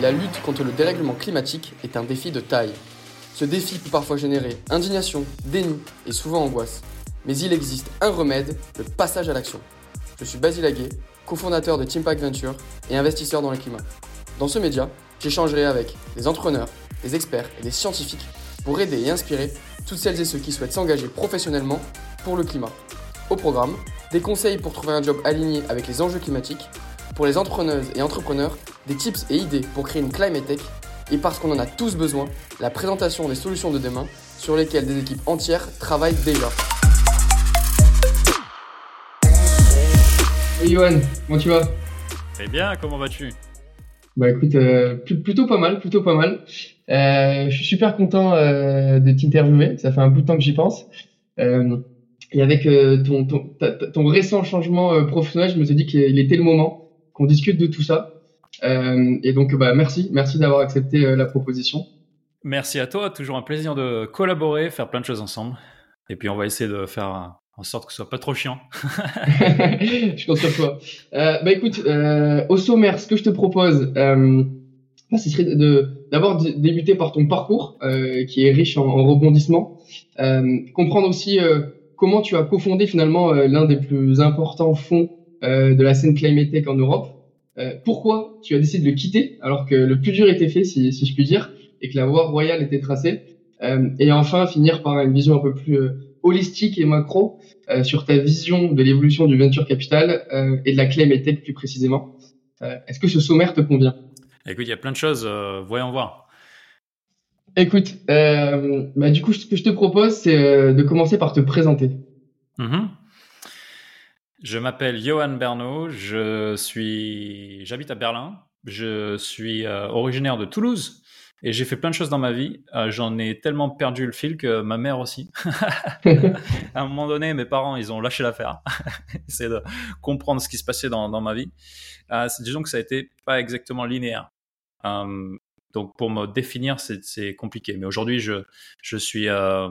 la lutte contre le dérèglement climatique est un défi de taille. Ce défi peut parfois générer indignation, déni et souvent angoisse. Mais il existe un remède, le passage à l'action. Je suis Basile Aguet, cofondateur de Teampack Venture et investisseur dans le climat. Dans ce média, j'échangerai avec des entrepreneurs, des experts et des scientifiques pour aider et inspirer toutes celles et ceux qui souhaitent s'engager professionnellement pour le climat. Au programme, des conseils pour trouver un job aligné avec les enjeux climatiques, pour les entrepreneuses et entrepreneurs, des tips et idées pour créer une climate tech, et parce qu'on en a tous besoin, la présentation des solutions de demain sur lesquelles des équipes entières travaillent déjà. Hey Johan, comment tu vas? Très bien, comment vas-tu? Bah écoute, euh, plutôt pas mal, plutôt pas mal. Euh, je suis super content euh, de t'interviewer, ça fait un bout de temps que j'y pense. Euh, et avec euh, ton, ton, ton, récent changement euh, professionnel, je me suis dit qu'il était le moment qu'on discute de tout ça. Euh, et donc, bah, merci, merci d'avoir accepté la proposition. Merci à toi, toujours un plaisir de collaborer, faire plein de choses ensemble. Et puis, on va essayer de faire en sorte que ce soit pas trop chiant. je compte sur toi. Euh, bah écoute, euh, au sommaire, ce que je te propose, euh, ce serait de d'abord débuter par ton parcours, qui est riche en, en rebondissements, comprendre aussi comment tu as cofondé finalement euh, l'un des plus importants fonds euh, de la scène Climate Tech en Europe. Euh, pourquoi tu as décidé de le quitter alors que le plus dur était fait, si, si je puis dire, et que la voie royale était tracée. et enfin, finir par une vision un peu plus holistique et macro sur ta vision de l'évolution du venture capital et de la tech plus précisément. Est-ce que ce sommaire te convient? Écoute, il y a plein de choses, voyons voir. Écoute, euh, bah, du coup, ce que je te propose, c'est euh, de commencer par te présenter. Mm-hmm. Je m'appelle Johan Bernot, je suis, j'habite à Berlin, je suis euh, originaire de Toulouse et j'ai fait plein de choses dans ma vie. J'en ai tellement perdu le fil que ma mère aussi. à un moment donné, mes parents, ils ont lâché l'affaire. c'est de comprendre ce qui se passait dans, dans ma vie. disons que ça a été pas exactement linéaire. Donc pour me définir, c'est compliqué. Mais aujourd'hui, je, je suis euh,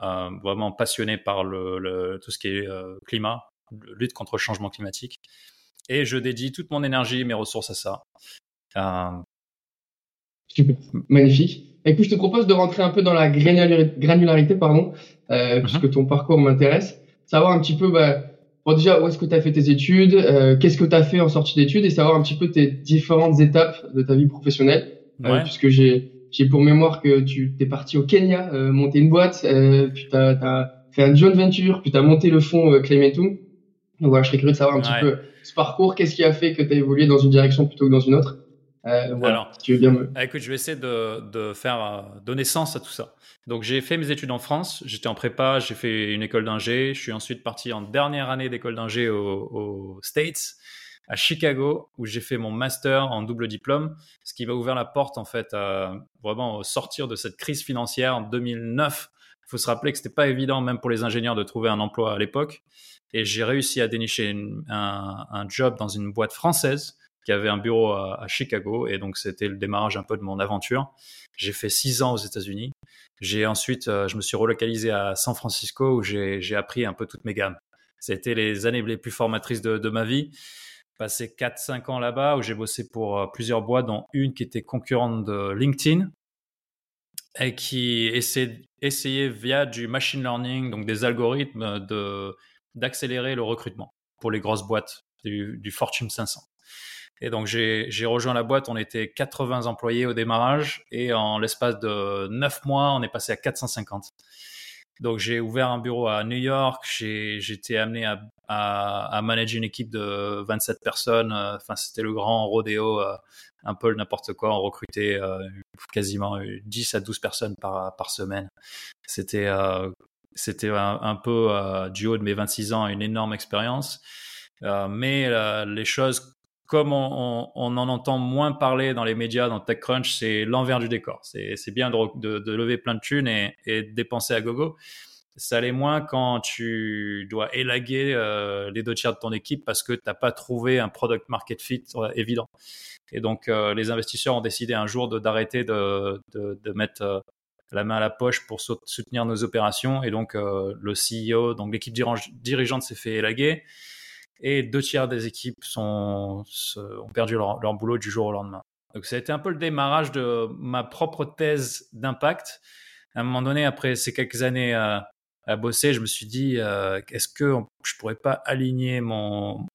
euh, vraiment passionné par le, tout ce qui est euh, climat, lutte contre le changement climatique. Et je dédie toute mon énergie, mes ressources à ça. Super, magnifique. Écoute, je te propose de rentrer un peu dans la granularité, pardon, mhm. puisque ton parcours m'intéresse. Savoir un petit peu, bah, déjà, où est-ce que tu as fait tes études, qu'est-ce que tu as fait en sortie d'études, et savoir un petit peu tes différentes étapes de ta vie professionnelle ouais. puisque j'ai j'ai pour mémoire que tu t'es parti au Kenya euh, monter une boîte, euh, puis tu as, fait un joint venture, puis tu as monté le fonds euh, Claim Donc voilà, je serais curieux de savoir un petit peu ce parcours, qu'est-ce qui a fait que tu as évolué dans une direction plutôt que dans une autre? Euh, voilà, Alors, tu veux bien me... Écoute, je vais essayer de, de faire euh, donner sens à tout ça. Donc j'ai fait mes études en France, j'étais en prépa, j'ai fait une école d'ingé, je suis ensuite parti en dernière année d'école d'ingé aux States à Chicago où j'ai fait mon master en double diplôme, ce qui va ouvrir la porte en fait à vraiment sortir de cette crise financière en 2009. Il faut se rappeler que c'était pas évident même pour les ingénieurs de trouver un emploi à l'époque. Et j'ai réussi à dénicher un, job dans une boîte française qui avait un bureau à, Chicago. Et donc, c'était le démarrage un peu de mon aventure. J'ai fait six ans aux États-Unis. J'ai ensuite, euh, je me suis relocalisé à San Francisco où j'ai appris un peu toutes mes gammes. C'était les années les plus formatrices de, de ma vie passé 4-5 ans là-bas où j'ai bossé pour euh, plusieurs boîtes, dont une qui était concurrente de LinkedIn et qui essayait, via du machine learning, donc des algorithmes, de, d'accélérer le recrutement pour les grosses boîtes du, Fortune 500. Et donc j'ai, rejoint la boîte, on était 80 employés au démarrage et en l'espace de 9 mois, on est passé à 450. Donc j'ai ouvert un bureau à New York, j'ai été amené à, manager une équipe de 27 personnes. Euh, enfin, c'était le grand rodéo, euh, un peu n'importe quoi. On recrutait euh, quasiment 10 à 12 personnes par, par semaine. C'était c'était un, peu du haut de mes 26 ans une énorme expérience. mais les choses comme on, on, en entend moins parler dans les médias, dans TechCrunch, c'est l'envers du décor. C'est bien de, de, lever plein de thunes et, et de dépenser à gogo. Ça l'est moins quand tu dois élaguer euh, les deux tiers de ton équipe parce que tu n'as pas trouvé un product market fit euh, évident. Et donc, euh, les investisseurs ont décidé un jour d'arrêter de, de, mettre la main à la poche pour soutenir nos opérations. Et donc, le CEO, donc l'équipe dirigeante s'est fait élaguer et deux tiers des équipes sont, ont perdu leur, boulot du jour au lendemain. Donc ça a été un peu le démarrage de ma propre thèse d'impact. À un moment donné, après ces quelques années à, bosser, je me suis dit, euh, est-ce que je pourrais pas aligner mon,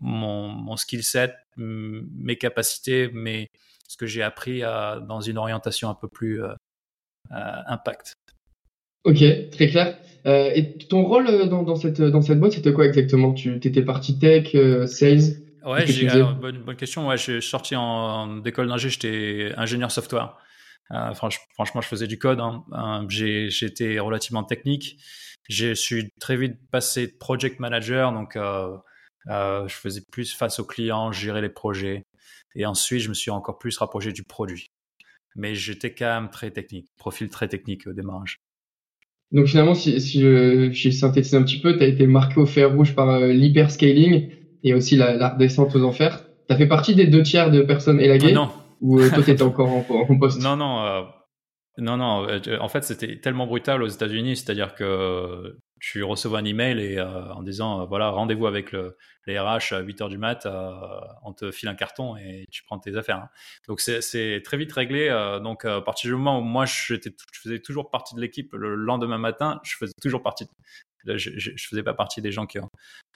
mon, mon skill set, mes capacités, mes, ce que j'ai appris à, dans une orientation un peu plus euh, impact. Ok, très clair. Euh, et ton rôle euh, dans, dans, cette, dans cette boîte, c'était quoi exactement? Tu étais partie tech, sales? Ouais, j'ai, bonne, bonne question. Ouais, je suis sorti en, école d'ingé, j'étais ingénieur software. franchement, je faisais du code. Hein. j'étais relativement technique. Je suis très vite passé de project manager, donc je faisais plus face aux clients, gérer les projets. Et ensuite, je me suis encore plus rapproché du produit. Mais j'étais quand même très technique, profil très technique au démarrage. Donc finalement, si, si je, synthétise un petit peu, tu as été marqué au fer rouge par euh, l'hyperscaling et aussi la, la redescente aux enfers. Tu as fait partie des deux tiers de personnes élaguées Non. Ou euh, toi, tu étais encore en, en, poste? Non, non. Euh, non, non. en fait, c'était tellement brutal aux États-Unis, c'est-à-dire que tu recevais un email et en disant voilà rendez-vous avec le, les RH à 8 heures du mat, euh, on te file un carton et tu prends tes affaires. Hein. Donc c'est très vite réglé. Euh, donc à partir du moment où moi je faisais toujours partie de l'équipe le lendemain matin, je faisais toujours partie. De, je, je, faisais pas partie des gens qui ont,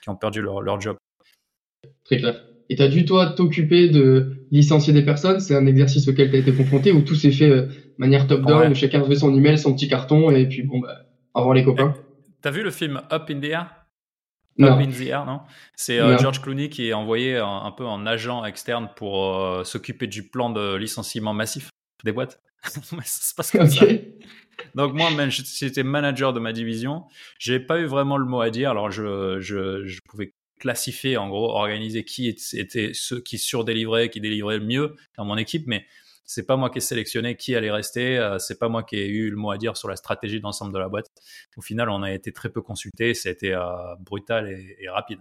qui ont perdu leur, leur job. Très clair. Et tu as dû, toi, t'occuper de licencier des personnes? C'est un exercice auquel tu as été confronté ou tout s'est fait de manière top-down, où chacun recevait son email, son petit carton, et puis bon, bah, au revoir les copains? T'as vu le film Up in the Air? Non. non? C'est euh, George Clooney qui est envoyé un, peu en agent externe pour euh, s'occuper du plan de licenciement massif des boîtes. ça se passe comme ça. Donc moi, même, j'étais manager de ma division. J'ai pas eu vraiment le mot à dire. Alors je, je, je pouvais classifier, en gros, organiser qui étaient ceux qui surdélivraient, qui délivraient le mieux dans mon équipe, mais c'est pas moi qui ai sélectionné qui allait rester, euh, c'est pas moi qui ai eu le mot à dire sur la stratégie d'ensemble de la boîte. Au final, on a été très peu consulté, ça a été euh, brutal et, rapide.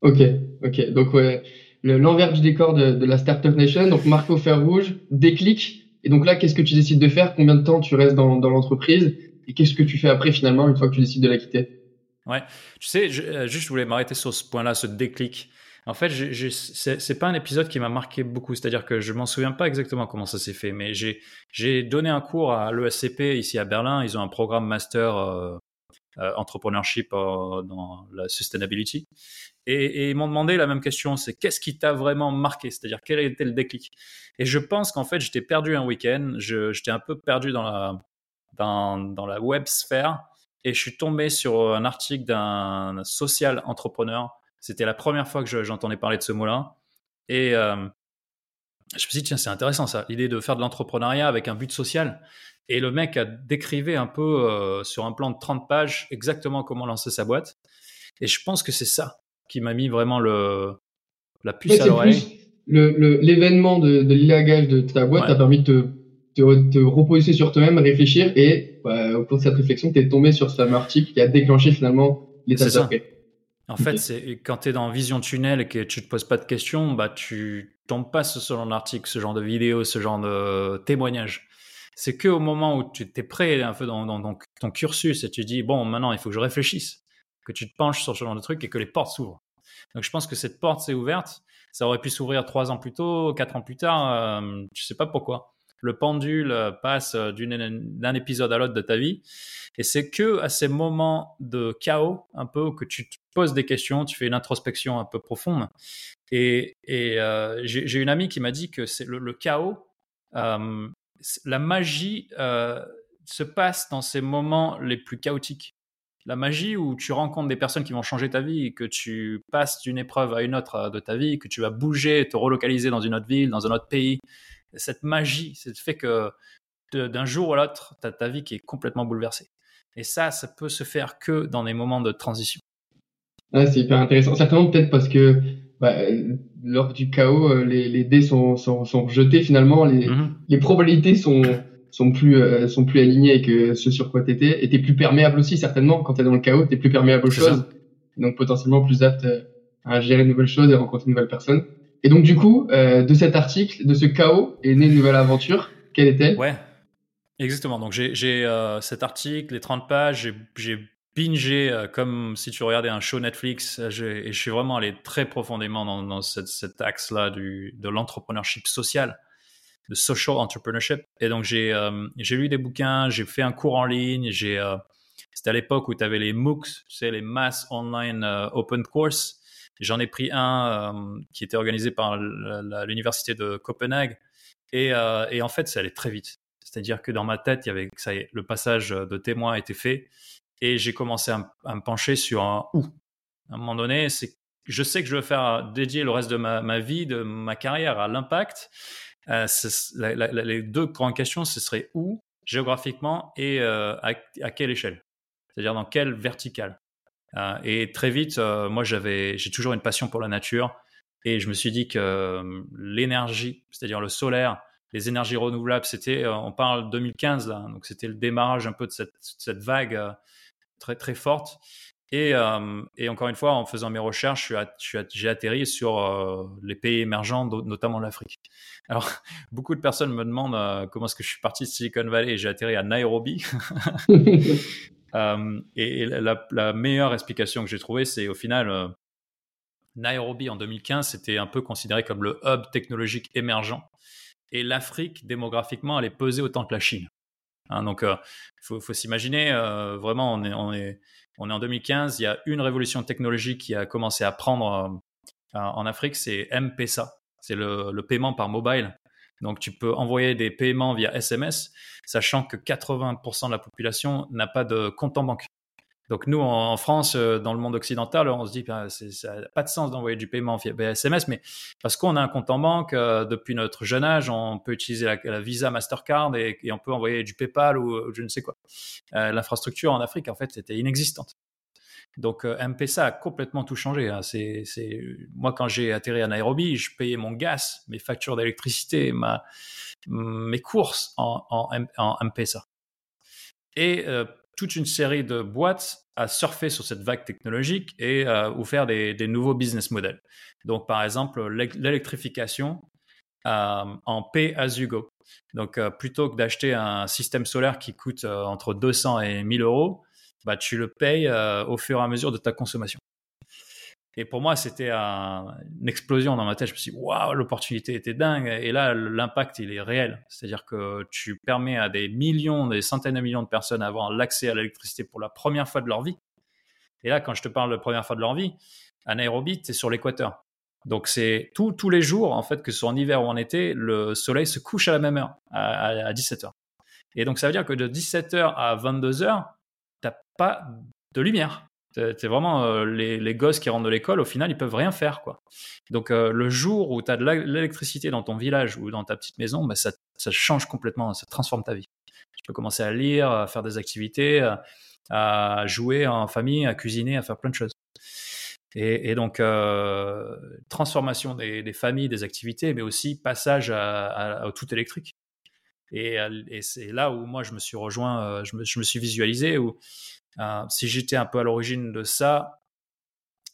Ok, ok. Donc ouais, l'envers du décor de, la Startup Nation, donc Marco Fer Rouge, déclic. Et donc là, qu'est-ce que tu décides de faire? Combien de temps tu restes dans, dans l'entreprise? Et qu'est-ce que tu fais après finalement une fois que tu décides de la quitter? Ouais, tu sais, je, euh, juste je voulais m'arrêter sur ce point-là, ce déclic. En fait, c'est pas un épisode qui m'a marqué beaucoup, c'est-à-dire que je m'en souviens pas exactement comment ça s'est fait, mais j'ai donné un cours à l'ESCP ici à Berlin. Ils ont un programme master euh, euh, entrepreneurship euh, dans la sustainability, et, ils m'ont demandé la même question, c'est qu'est-ce qui t'a vraiment marqué, c'est-à-dire quel était le déclic? Et je pense qu'en fait, j'étais perdu un week-end, j'étais un peu perdu dans la dans, dans la web sphère, et je suis tombé sur un article d'un social entrepreneur c'était la première fois que j'entendais parler de ce mot-là. Et euh, je me suis dit, tiens, c'est intéressant ça, l'idée de faire de l'entrepreneuriat avec un but social. Et le mec a décrivé un peu euh, sur un plan de 30 pages exactement comment lancer sa boîte. Et je pense que c'est ça qui m'a mis vraiment le, la puce à l'oreille. L'événement de, de l'élagage de ta boîte t'a permis de te, te, reposer sur toi-même, réfléchir et bah, au cours de cette réflexion, tu es tombé sur ce fameux article qui a déclenché finalement l'état d'après. En fait, c'est quand tu es dans Vision Tunnel et que tu te poses pas de questions, bah tu tombes pas sur ce genre d'article, ce genre de vidéo, ce genre de témoignage. C'est que au moment où tu es prêt un peu dans, dans, ton cursus et tu dis bon maintenant il faut que je réfléchisse, que tu te penches sur ce genre de truc et que les portes s'ouvrent. Donc je pense que cette porte s'est ouverte. Ça aurait pu s'ouvrir trois ans plus tôt, quatre ans plus tard, euh, je sais pas pourquoi le pendule passe d'un épisode à l'autre de ta vie. Et c'est que à ces moments de chaos, un peu, que tu te poses des questions, tu fais une introspection un peu profonde. Et, euh, j'ai une amie qui m'a dit que c'est le, chaos, euh, la magie euh, se passe dans ces moments les plus chaotiques. La magie où tu rencontres des personnes qui vont changer ta vie, que tu passes d'une épreuve à une autre de ta vie, que tu vas bouger, te relocaliser dans une autre ville, dans un autre pays, cette magie, c'est le fait que d'un jour à l'autre, tu as ta vie qui est complètement bouleversée. Et ça, ça peut se faire que dans des moments de transition. Ah, c'est hyper intéressant. Certainement peut-être parce que bah, lors du chaos, euh, les, les dés sont, sont, sont, jetés finalement, les, les probabilités sont, sont, plus, euh, sont plus alignées avec euh, ce sur quoi tu étais. Et tu plus perméable aussi certainement. Quand tu es dans le chaos, tu es plus perméable aux choses. Donc potentiellement plus apte à gérer de nouvelles choses et rencontrer de nouvelles personnes. Et donc, du coup, euh, de cet article, de ce chaos, est née une nouvelle aventure. Quelle est-elle Ouais, exactement. Donc, j'ai euh, cet article, les 30 pages, j'ai bingé comme si tu regardais un show Netflix. et je suis vraiment allé très profondément dans, dans cet axe-là de l'entrepreneurship social de social entrepreneurship. Et donc, j'ai euh, lu des bouquins, j'ai fait un cours en ligne. Euh, C'était à l'époque où tu avais les MOOCs, tu les Mass Online euh, Open Course. J'en ai pris un qui était organisé par l'université de Copenhague. Et, en fait, ça allait très vite. C'est-à-dire que dans ma tête, il y avait, le passage de témoin était fait. Et j'ai commencé à, me pencher sur un où. À un moment donné, c'est je sais que je veux faire dédier le reste de ma, vie, de ma carrière à l'impact. Euh, les deux grandes questions, ce serait où, géographiquement, et euh, à, quelle échelle? C'est-à-dire dans quelle verticale? Euh, Et très vite, moi, j'avais, j'ai toujours une passion pour la nature, et je me suis dit que l'énergie, c'est-à-dire le solaire, les énergies renouvelables, c'était, on parle 2015 là, donc c'était le démarrage un peu de cette vague très très forte. Et, euh, et, encore une fois, en faisant mes recherches, j'ai atterri sur euh, les pays émergents, notamment l'Afrique. Alors, beaucoup de personnes me demandent euh, comment est-ce que je suis parti de Silicon Valley et j'ai atterri à Nairobi. et, la, la, meilleure explication que j'ai trouvée, c'est au final, Nairobi en 2015, c'était un peu considéré comme le hub technologique émergent. Et l'Afrique, démographiquement, elle est pesée autant que la Chine. Hein, donc, il faut, faut s'imaginer, vraiment, on est, en 2015, il y a une révolution technologique qui a commencé à prendre euh, en Afrique, c'est M-Pesa. C'est le, paiement par mobile. Donc tu peux envoyer des paiements via SMS, sachant que 80% de la population n'a pas de compte en banque. Donc nous, en France, euh, dans le monde occidental, on se dit bah, ça n'a pas de sens d'envoyer du paiement via SMS, mais parce qu'on a un compte en banque, euh, depuis notre jeune âge, on peut utiliser la, Visa Mastercard et, on peut envoyer du PayPal ou, je ne sais quoi. Euh, l'infrastructure en Afrique, en fait, était inexistante. Donc M-Pesa a complètement tout changé. Hein. C'est, Moi, quand j'ai atterri à Nairobi, je payais mon gaz, mes factures d'électricité, ma... mes courses en, en, en M-Pesa. Et toute une série de boîtes à surfer sur cette vague technologique et euh, ou faire des, nouveaux business models. Donc, par exemple, l'électrification euh, en pay as you go. Donc, euh, plutôt que d'acheter un système solaire qui coûte entre 200 et 1000 euros, bah, tu le payes au fur et à mesure de ta consommation. Et pour moi, c'était une explosion dans ma tête. Je me suis dit, waouh, l'opportunité était dingue. Et là, l'impact, il est réel. C'est-à-dire que tu permets à des millions, des centaines de millions de personnes d'avoir l'accès à l'électricité pour la première fois de leur vie. Et là, quand je te parle de première fois de leur vie, à Nairobi, tu es sur l'équateur. Donc, c'est tous les jours, en fait, que ce soit en hiver ou en été, le soleil se couche à la même heure, à, à 17h. Et donc, ça veut dire que de 17h à 22h, tu n'as pas de lumière. C'est vraiment euh, les, gosses qui rentrent de l'école, au final, ils peuvent rien faire. quoi. Donc, euh, le jour où tu as de l'électricité dans ton village ou dans ta petite maison, bah, ça, change complètement, ça transforme ta vie. Tu peux commencer à lire, à faire des activités, à, jouer en famille, à cuisiner, à faire plein de choses. Et, donc, euh, transformation des, familles, des activités, mais aussi passage à, tout électrique. Et, c'est là où moi, je me suis rejoint, je me, je me suis visualisé, où si j'étais un peu à l'origine de ça,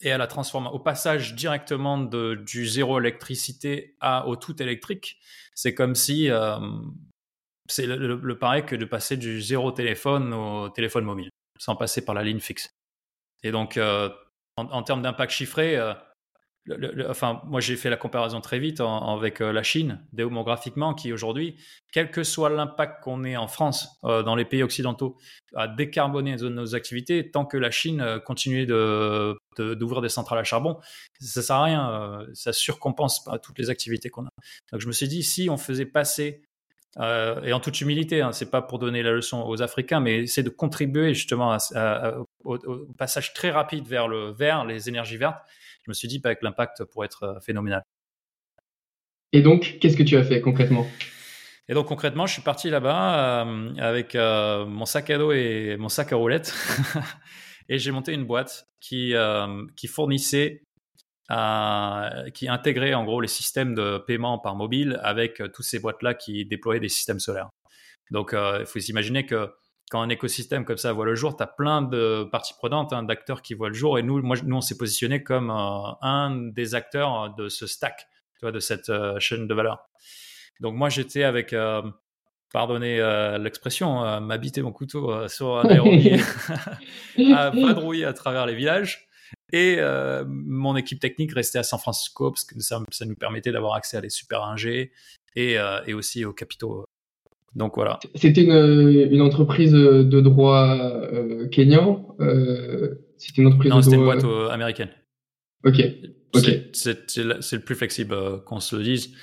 et à la transformation, au passage directement de, du zéro électricité à, au tout électrique, c'est comme si euh, c'est le, pareil que de passer du zéro téléphone au téléphone mobile, sans passer par la ligne fixe. Et donc, euh, en, termes d'impact chiffré, enfin, moi j'ai fait la comparaison très vite avec euh, la Chine, démographiquement, qui aujourd'hui, quel que soit l'impact qu'on ait en France, euh, dans les pays occidentaux, à décarboner nos activités, tant que la Chine euh, continue d'ouvrir de, des centrales à charbon, ça sert à rien, ça surcompense pas toutes les activités qu'on a. Donc je me suis dit, si on faisait passer et en toute humilité, hein, c'est pas pour donner la leçon aux Africains, mais c'est de contribuer justement au, au, passage très rapide vers le vert, les énergies vertes, je me suis dit bah, que l'impact pourrait être euh, phénoménal. Et donc, qu'est-ce que tu as fait concrètement? Et donc concrètement, je suis parti là-bas euh, avec euh, mon sac à dos et mon sac à roulettes. Et j'ai monté une boîte qui, qui fournissait, qui intégrait en gros les systèmes de paiement par mobile avec toutes ces boîtes-là qui déployaient des systèmes solaires. Donc il faut s'imaginer que quand un écosystème comme ça voit le jour, tu as plein de parties prenantes, hein, d'acteurs qui voient le jour. Et nous, moi, nous on s'est positionné comme euh, un des acteurs de ce stack, tu vois, de cette euh, chaîne de valeur. Donc moi, j'étais avec, euh, pardonnez l'expression, m'habiter mon couteau sur un aérobie, à vadrouiller à travers les villages. Et mon équipe technique restait à San Francisco parce que ça, ça nous permettait d'avoir accès à des super ingés et, et aussi aux capitaux donc voilà. C'était une, une, entreprise de droit euh, kényan euh, C'était une entreprise Non, c'était une boîte euh, américaine. Ok. C'est le plus flexible euh, qu'on se le dise.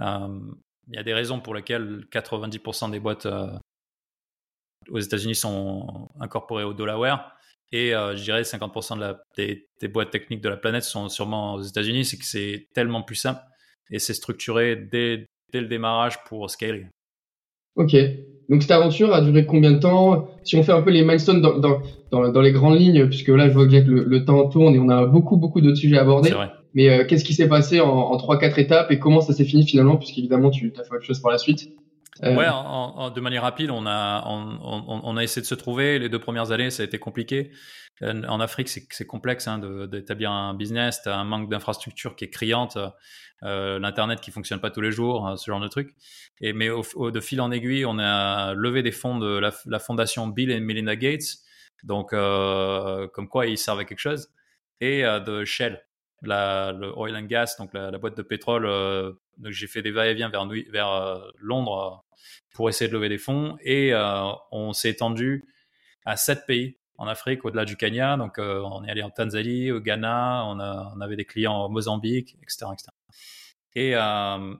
Il y a des raisons pour lesquelles 90% des boîtes aux États-Unis sont incorporées au Delaware. Et je dirais 50% de la, des, des, boîtes techniques de la planète sont sûrement aux États-Unis. C'est que c'est tellement plus simple et c'est structuré dès, dès, le démarrage pour scaler. Ok. Donc cette aventure a duré combien de temps? Si on fait un peu les milestones dans, dans, dans, dans les grandes lignes, puisque là je vois que le, le, temps tourne et on a beaucoup beaucoup d'autres sujets à aborder. Vrai. Mais euh, qu'est-ce qui s'est passé en, en 3-4 étapes et comment ça s'est fini finalement Puisqu'évidemment tu as fait autre chose par la suite? Euh... Ouais, en, de manière rapide, on a, on, on, on, a essayé de se trouver. Les deux premières années, ça a été compliqué. En Afrique, c'est complexe hein, d'établir un business. Tu as un manque d'infrastructure qui est criante. Euh, l'internet qui fonctionne pas tous les jours, hein, ce genre de truc. Et mais au, de fil en aiguille, on a levé des fonds de la, fondation Bill et Melinda Gates, donc euh, comme quoi ils servent à quelque chose, et euh, de Shell, la, le oil and gas, donc la, boîte de pétrole. donc j'ai fait des va-et-vient vers, vers Londres pour essayer de lever des fonds, et on s'est étendu à sept pays en Afrique, au-delà du Kenya. Donc, on est allé en Tanzanie, au Ghana, on, avait des clients au Mozambique, etc. etc. Et, euh,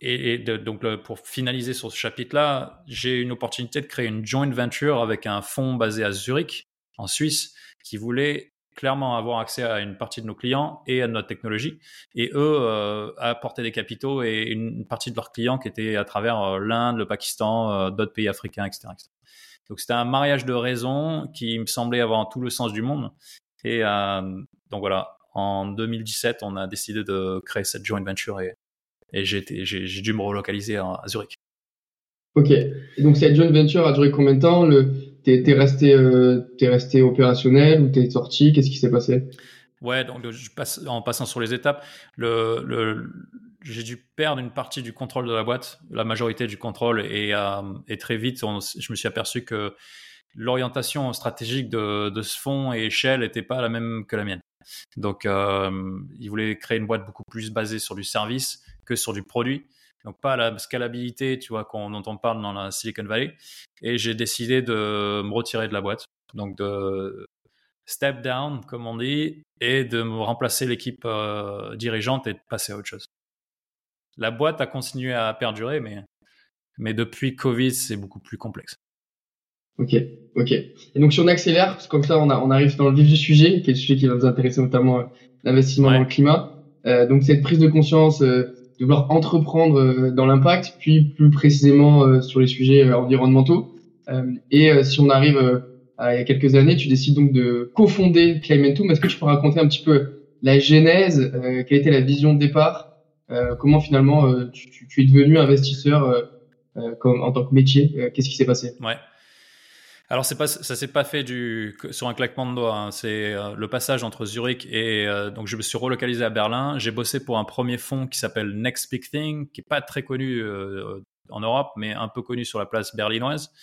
et, donc, pour finaliser sur ce chapitre-là, j'ai une opportunité de créer une joint venture avec un fonds basé à Zurich, en Suisse, qui voulait clairement avoir accès à une partie de nos clients et à notre technologie. Et eux euh, apportaient des capitaux et une partie de leurs clients qui étaient à travers euh, l'Inde, le Pakistan, euh, d'autres pays africains, etc. Donc c'était un mariage de raisons qui me semblait avoir tout le sens du monde. Et donc voilà, en 2017, on a décidé de créer cette joint venture et, j'ai dû me relocaliser à, Zurich. Ok. Donc cette joint venture a duré combien de temps? T'es es resté, euh, es resté opérationnel ou t'es sorti? Qu'est-ce qui s'est passé? Ouais, donc en passant sur les étapes, j'ai dû perdre une partie du contrôle de la boîte, la majorité du contrôle, et, euh, très vite, je me suis aperçu que l'orientation stratégique de, ce fonds et Shell n'était pas la même que la mienne. Donc, euh, ils voulaient créer une boîte beaucoup plus basée sur du service que sur du produit. Donc, pas la scalabilité, tu vois, dont on parle dans la Silicon Valley. Et j'ai décidé de me retirer de la boîte. Donc, de step down, comme on dit, et de me remplacer l'équipe euh, dirigeante et de passer à autre chose. La boîte a continué à perdurer, mais, mais depuis Covid, c'est beaucoup plus complexe. Ok, ok. Et donc si on accélère, parce que comme ça on, a, on arrive dans le vif du sujet, qui est le sujet qui va nous intéresser notamment euh, l'investissement dans le climat. Euh, donc cette prise de conscience euh, de vouloir entreprendre euh, dans l'impact, puis plus précisément euh, sur les sujets environnementaux. et si on arrive à il y a quelques années, tu décides donc de cofonder Climentum. Est-ce que tu peux raconter un petit peu la genèse, quelle était la vision de départ, comment finalement tu, tu, es devenu investisseur comme en tant que métier, qu'est-ce qui s'est passé? Ouais. Alors c'est pas, ça s'est pas fait sur un claquement de doigts. Hein. C'est euh, le passage entre Zurich et euh, donc je me suis relocalisé à Berlin. J'ai bossé pour un premier fonds qui s'appelle Next Big Thing, qui est pas très connu euh, en Europe, mais un peu connu sur la place berlinoise.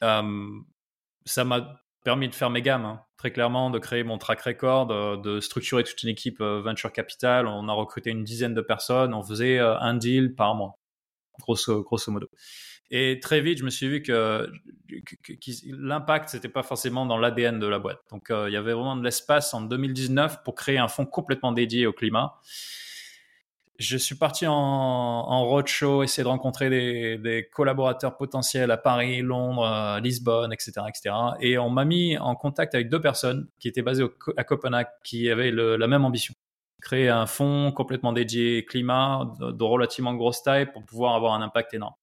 ça m'a permis de faire mes gammes, hein. très clairement, de créer mon track record, de structurer toute une équipe venture capital. On a recruté une dizaine de personnes. On faisait un deal par mois, grosso modo. Et très vite, je me suis vu que, l'impact, c'était pas forcément dans l'ADN de la boîte. Donc, euh, il y avait vraiment de l'espace en 2019 pour créer un fonds complètement dédié au climat. Je suis parti en, roadshow, essayer de rencontrer des, collaborateurs potentiels à Paris, Londres, à Lisbonne, etc., etc. Et on m'a mis en contact avec deux personnes qui étaient basées à Copenhague, qui avaient la même ambition créer un fonds complètement dédié climat de, de relativement grosse taille pour pouvoir avoir un impact énorme.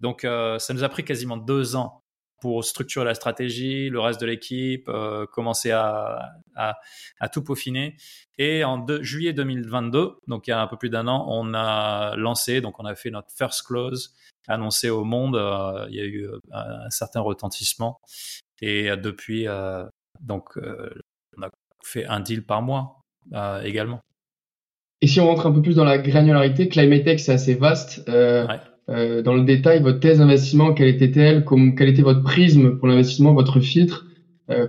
Donc, euh, ça nous a pris quasiment deux ans pour structurer la stratégie, le reste de l'équipe, euh, commencer à, à, à, tout peaufiner. Et en juillet 2022, donc il y a un peu plus d'un an, on a lancé, donc on a fait notre first close, annoncé au monde. Euh, il y a eu un certain retentissement. Et depuis, donc, on a fait un deal par mois également. Et si on rentre un peu plus dans la granularité, Climate Tech, c'est assez vaste. Euh, dans le détail votre thèse d'investissement, quelle était-elle, quel était votre prisme pour l'investissement, votre filtre,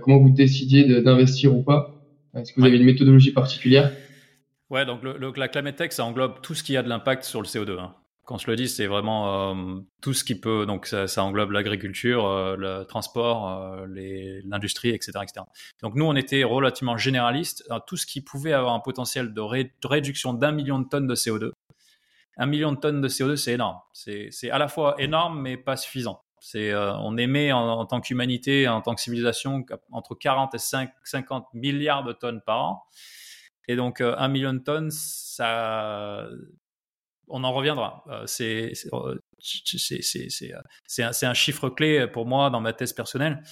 comment vous décidiez d'investir ou pas? Est-ce que vous avez une méthodologie particulière? Ouais, donc le, la Climate Tech, ça englobe tout ce qui a de l'impact sur le CO2. Hein. Quand je le dis, c'est vraiment euh, tout ce qui peut. Donc, ça, englobe l'agriculture, euh, le transport, euh, l'industrie, etc., etc. Donc, nous, on était relativement généralistes. tout ce qui pouvait avoir un potentiel de, réduction d'un million de tonnes de CO2. Un million de tonnes de CO2, c'est énorme. C'est à la fois énorme, mais pas suffisant. C'est, on émet en, en tant qu'humanité, en tant que civilisation, entre 40 et 5, 50 milliards de tonnes par an. Et donc, un million de tonnes, ça, on en reviendra. Euh, euh, c'est un, chiffre clé pour moi dans ma thèse personnelle.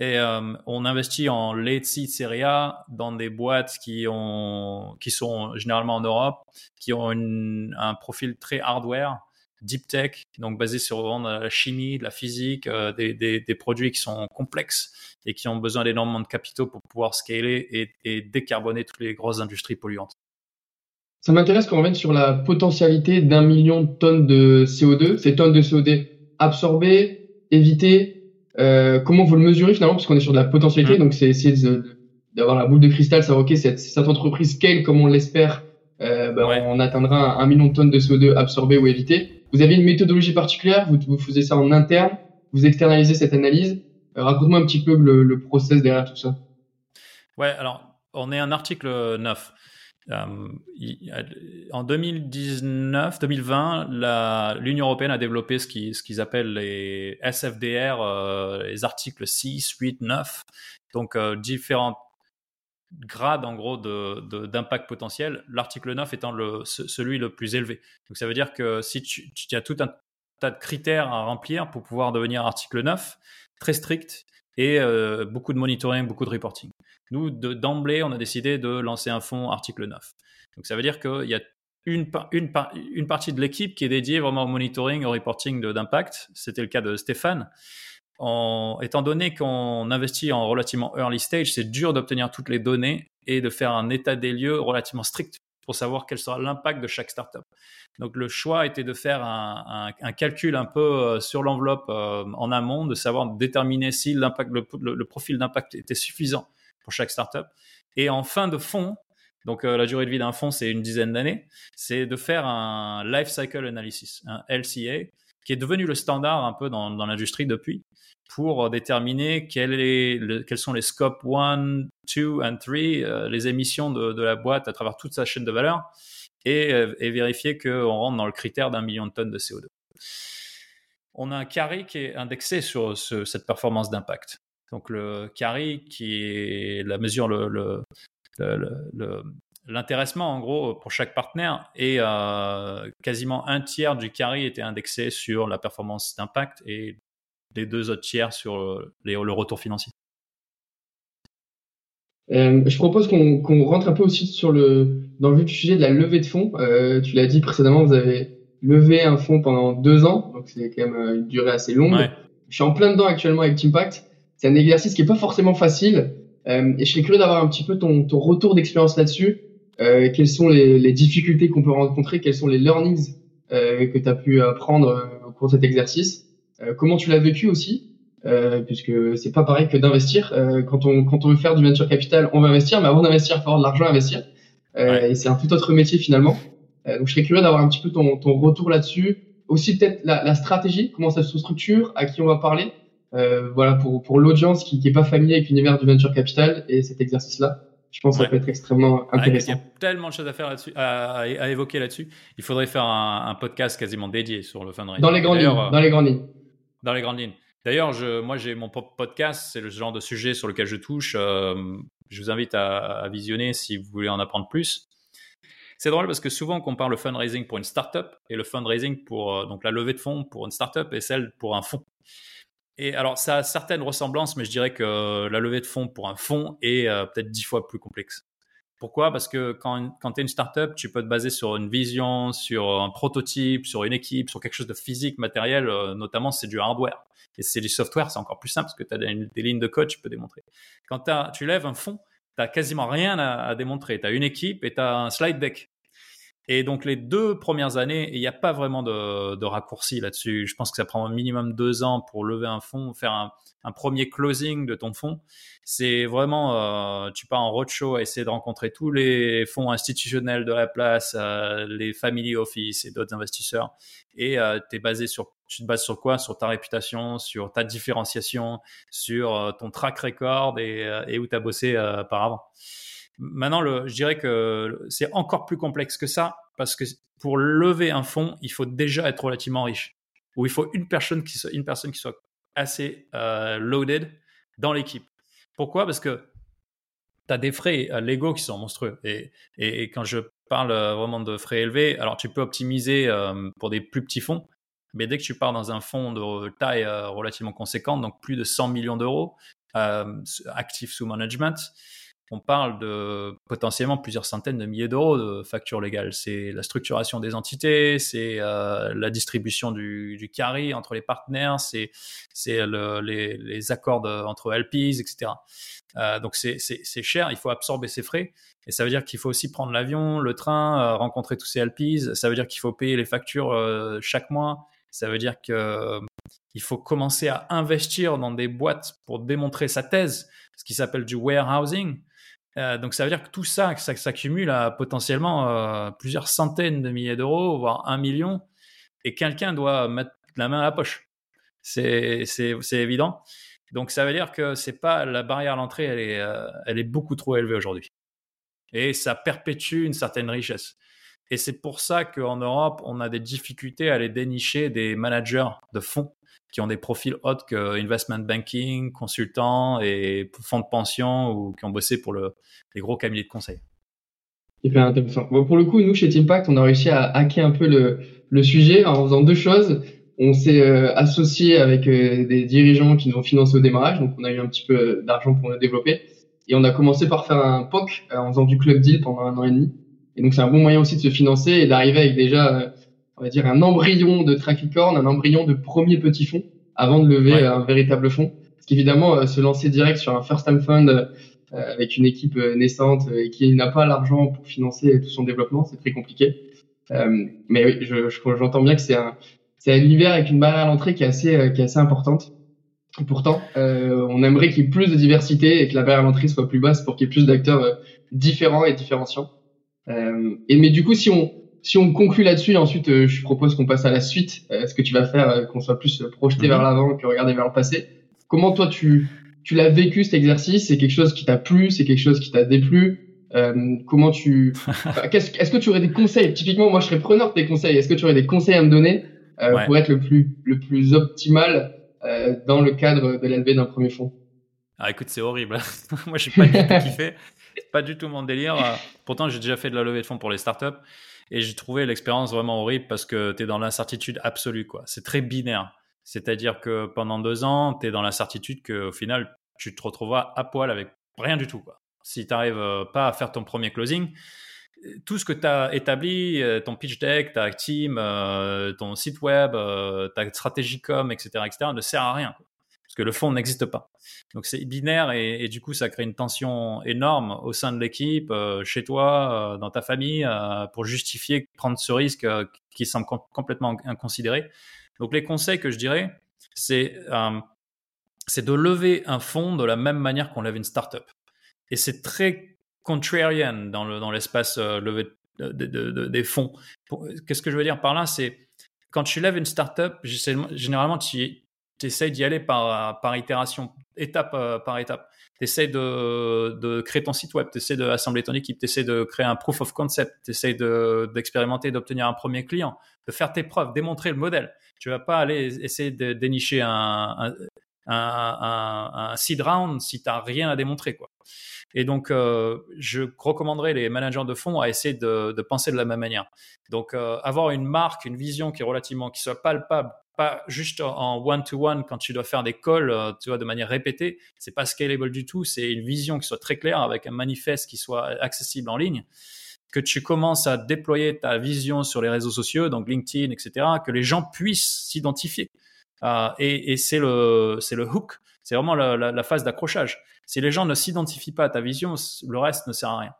Et euh, on investit en late seed série A dans des boîtes qui, ont, qui sont généralement en Europe, qui ont un profil très hardware, deep tech, donc basé sur la chimie, de la physique, des, produits qui sont complexes et qui ont besoin d'énormément de capitaux pour pouvoir scaler et décarboner toutes les grosses industries polluantes. Ça m'intéresse qu'on revienne sur la potentialité d'un million de tonnes de CO2. Ces tonnes de CO2 absorbées, évitées, euh, comment vous le mesurez finalement Parce qu'on est sur de la potentialité, mm. donc c'est essayer d'avoir la boule de cristal, savoir ok, cette, cette entreprise scale comme on l'espère, euh, ben, on atteindra un, million de tonnes de CO2 absorbées ou évitées. Vous avez une méthodologie particulière Vous, vous faisiez ça en interne Vous externalisez cette analyse euh, Raconte-moi un petit peu le, le process derrière tout ça. Ouais, alors on est un article 9. Euh, en 2019-2020, l'Union européenne a développé ce qu'ils appellent les SFDR, euh, les articles 6, 8, 9, donc euh, différents grades en gros d'impact de, potentiel, l'article 9 étant le, celui le plus élevé. Donc ça veut dire que si tu as tout un tas de critères à remplir pour pouvoir devenir article 9, très strict, et beaucoup de monitoring, beaucoup de reporting. Nous, d'emblée, on a décidé de lancer un fonds article 9. Donc ça veut dire qu'il y a une, une, une, partie de l'équipe qui est dédiée vraiment au monitoring, au reporting d'impact. C'était le cas de Stéphane. En, étant donné qu'on investit en relativement early stage, c'est dur d'obtenir toutes les données et de faire un état des lieux relativement strict pour savoir quel sera l'impact de chaque startup. Donc le choix était de faire un, calcul un peu euh, sur l'enveloppe euh, en amont, de savoir déterminer si le, profil d'impact était suffisant pour chaque startup. Et en fin de fond, donc euh, la durée de vie d'un fonds c'est une dizaine d'années, c'est de faire un life cycle analysis, un LCA, qui est devenu le standard un peu dans, l'industrie depuis, pour déterminer quel est quels sont les scopes 1, 2 et 3, les émissions de, la boîte à travers toute sa chaîne de valeur, et, euh, et vérifier qu'on rentre dans le critère d'un million de tonnes de CO2. On a un carré qui est indexé sur cette performance d'impact. Donc le carry qui est la mesure le, l'intéressement en gros pour chaque partenaire et euh, quasiment un tiers du carry était indexé sur la performance d'impact et les deux autres tiers sur euh, le retour financier. Euh, je propose qu'on rentre un peu aussi sur le dans le vif du sujet de la levée de fonds. tu l'as dit précédemment, vous avez levé un fonds pendant deux ans, donc c'est quand même une durée assez longue. Je suis en plein dedans actuellement avec Teampact c'est un exercice qui est pas forcément facile. Euh, et je serais curieux d'avoir un petit peu ton, ton retour d'expérience là-dessus. Euh, quelles sont les, les difficultés qu'on peut rencontrer? Quels sont les learnings euh, que tu as pu apprendre euh, au cours de cet exercice? Euh, Comment tu l'as vécu aussi? Euh, Puisque c'est pas pareil que d'investir. quand, on, quand on veut faire du venture capital, on va investir, mais avant d'investir, il faut avoir de l'argent à investir. Et c'est un tout autre métier finalement. donc je serais curieux d'avoir un petit peu ton, ton retour là-dessus. Aussi peut-être la, la stratégie, comment ça se structure, à qui on va parler. Euh, voilà, pour, pour l'audience qui n'est pas familier avec l'univers du venture capital et cet exercice-là, je pense que ça peut être extrêmement intéressant. il y a tellement de choses à faire là-dessus, à, à, évoquer là-dessus. Il faudrait faire un, un, podcast quasiment dédié sur le fundraising. Dans les grandes lignes. Dans les grandes lignes. Dans les grandes lignes. D'ailleurs, moi, j'ai mon podcast, c'est le genre de sujet sur lequel je touche. Euh, je vous invite à, à, visionner si vous voulez en apprendre plus. C'est drôle parce que souvent, on compare le fundraising pour une startup et le fundraising pour euh, donc la levée de fonds pour une startup et celle pour un fonds. Et alors, ça a certaines ressemblances, mais je dirais que la levée de fonds pour un fonds est euh, peut-être dix fois plus complexe. Pourquoi? Parce que quand, quand tu es une startup, tu peux te baser sur une vision, sur un prototype, sur une équipe, sur quelque chose de physique, matériel, euh, notamment c'est du hardware. Et c'est du software, c'est encore plus simple parce que tu as des, lignes de code, tu peux démontrer. Quand tu lèves un fonds, tu quasiment rien à, à démontrer. Tu as une équipe et tu as un slide deck. Et donc les deux premières années, il n'y a pas vraiment de, raccourci là-dessus. Je pense que ça prend un minimum deux ans pour lever un fonds, faire un, premier closing de ton fonds. C'est vraiment, euh, tu pars en roadshow à essayer de rencontrer tous les fonds institutionnels de la place, euh, les family office et d'autres investisseurs. Et euh, basé sur, tu te bases sur quoi? Sur ta réputation, sur ta différenciation, sur euh, ton track record et, et où tu as bossé par avant. Maintenant, le, je dirais que c'est encore plus complexe que ça parce que pour lever un fonds, il faut déjà être relativement riche. Ou il faut une personne qui soit, une personne qui soit assez euh, loaded dans l'équipe. Pourquoi? Parce que tu as des frais euh, légaux qui sont monstrueux. Et, quand je parle euh, vraiment de frais élevés, alors tu peux optimiser pour des plus petits fonds, mais dès que tu pars dans un fonds de taille relativement conséquente, donc plus de 100 millions d'euros actifs sous management, on parle de potentiellement plusieurs centaines de milliers d'euros de factures légales. C'est la structuration des entités, c'est euh, la distribution du, du, carry entre les partenaires, c'est les, accords entre LPs, etc. Euh, donc c'est cher, il faut absorber ces frais. Et ça veut dire qu'il faut aussi prendre l'avion, le train, euh, rencontrer tous ces LPs. Ça veut dire qu'il faut payer les factures chaque mois. Ça veut dire que il faut commencer à investir dans des boîtes pour démontrer sa thèse, ce qui s'appelle du warehousing. Euh, donc ça veut dire que tout ça, ça s'accumule à potentiellement euh, plusieurs centaines de milliers d'euros, voire un million, et quelqu'un doit mettre la main à la poche. C'est évident. Donc ça veut dire que c'est pas la barrière à l'entrée, elle est, euh, elle est beaucoup trop élevée aujourd'hui. Et ça perpétue une certaine richesse. Et c'est pour ça qu'en Europe, on a des difficultés à aller dénicher des managers de fonds qui ont des profils autres que investment banking, consultants et fonds de pension ou qui ont bossé pour le, les gros cabinets de conseil. Hyper intéressant. Bon, pour le coup, nous, chez Teampact, on a réussi à hacker un peu le, le sujet en faisant deux choses. On s'est euh, associé avec euh, des dirigeants qui nous ont financé au démarrage, donc on a eu un petit peu d'argent pour le développer. Et on a commencé par faire un POC euh, en faisant du club deal pendant un an et demi. Et donc c'est un bon moyen aussi de se financer et d'arriver avec déjà on va dire, un embryon de Traficorn, un embryon de premier petit fonds avant de lever un véritable fonds. Parce qu'évidemment, euh, se lancer direct sur un first time fund euh, avec une équipe euh, naissante et qui n'a pas l'argent pour financer tout son développement, c'est très compliqué. mais oui, je, j'entends bien que c'est un, c'est un univers avec une barrière à l'entrée qui est assez, qui est assez importante. Et pourtant, on aimerait qu'il y ait plus de diversité et que la barrière à l'entrée soit plus basse pour qu'il y ait plus d'acteurs différents et différenciants. Et mais du coup, si on si on conclut là-dessus, ensuite, euh, je propose qu'on passe à la suite, euh, ce que tu vas faire, euh, qu'on soit plus projeté mhm. vers l'avant que regarder vers le passé. Comment toi, tu, tu l'as vécu cet exercice? C'est quelque chose qui t'a plu? C'est quelque chose qui t'a déplu? Comment tu... Est-ce que tu aurais des conseils? Typiquement, moi, je serais preneur de tes conseils. Est-ce que tu aurais des conseils à me donner pour être le plus, le plus optimal dans le cadre de l'LV d'un premier fonds ah, écoute, c'est horrible. moi, je suis pas du tout kiffé. Pas du tout mon délire. Pourtant, j'ai déjà fait de la levée de fonds pour les startups. Et j'ai trouvé l'expérience vraiment horrible parce que tu es dans l'incertitude absolue. quoi. C'est très binaire. C'est-à-dire que pendant deux ans, tu es dans l'incertitude qu'au final, tu te retrouveras à poil avec rien du tout. Quoi. Si tu n'arrives euh, pas à faire ton premier closing, tout ce que tu as établi, euh, ton pitch deck, ta team, euh, ton site web, ta stratégie com, etc., etc., ne sert à rien que le fond n'existe pas. Donc c'est binaire et, du coup ça crée une tension énorme au sein de l'équipe, euh, chez toi, euh, dans ta famille, euh, pour justifier prendre ce risque qui semble complètement inconsidéré. Donc les conseils que je dirais, c'est c'est de lever un fonds de la même manière qu'on lève une startup. Et c'est très contrarian dans le dans l'espace levé des fonds. Qu'est-ce que je veux dire par là? C'est quand tu lèves une startup, généralement tu tu d'y aller par, par itération, étape euh, par étape. Tu essaies de, de, créer ton site web, tu essaies d'assembler ton équipe, tu essaies de créer un proof of concept, tu essaies d'expérimenter, d'obtenir un premier client, de faire tes preuves, démontrer le modèle. Tu vas pas aller essayer de dénicher un, un, un, un seed round si tu n'as rien à démontrer. Quoi. Et donc, euh, je recommanderais les managers de fonds à essayer de, de penser de la même manière. Donc, euh, avoir une marque, une vision qui est relativement, qui soit palpable pas juste en one-to-one quand tu dois faire des calls, euh, tu vois, de manière répétée. C'est pas scalable du tout. C'est une vision qui soit très claire avec un manifeste qui soit accessible en ligne. Que tu commences à déployer ta vision sur les réseaux sociaux, donc LinkedIn, etc., que les gens puissent s'identifier. Euh, et, c'est le, c'est le hook. C'est vraiment la phase d'accrochage. Si les gens ne s'identifient pas à ta vision, le reste ne sert à rien.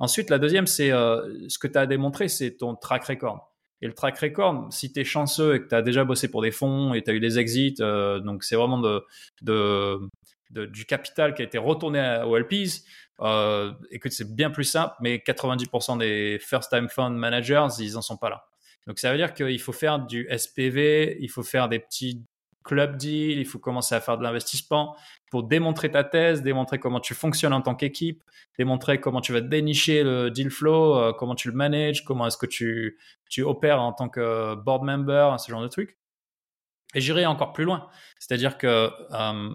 Ensuite, la deuxième, c'est euh, ce que tu as démontré, c'est ton track record. Et le track record, si tu es chanceux et que tu as déjà bossé pour des fonds et tu as eu des exits, euh, donc c'est vraiment de, du capital qui a été retourné aux LPs, euh, écoute, c'est bien plus simple, mais 90% des first-time fund managers, ils en sont pas là. Donc ça veut dire qu'il faut faire du SPV, il faut faire des petits club deals, il faut commencer à faire de l'investissement pour démontrer ta thèse, démontrer comment tu fonctionnes en tant qu'équipe, démontrer comment tu vas dénicher le deal flow, euh, comment tu le manages, comment est-ce que tu, opères en tant que board member, ce genre de trucs. Et j'irai encore plus loin. C'est-à-dire que euh,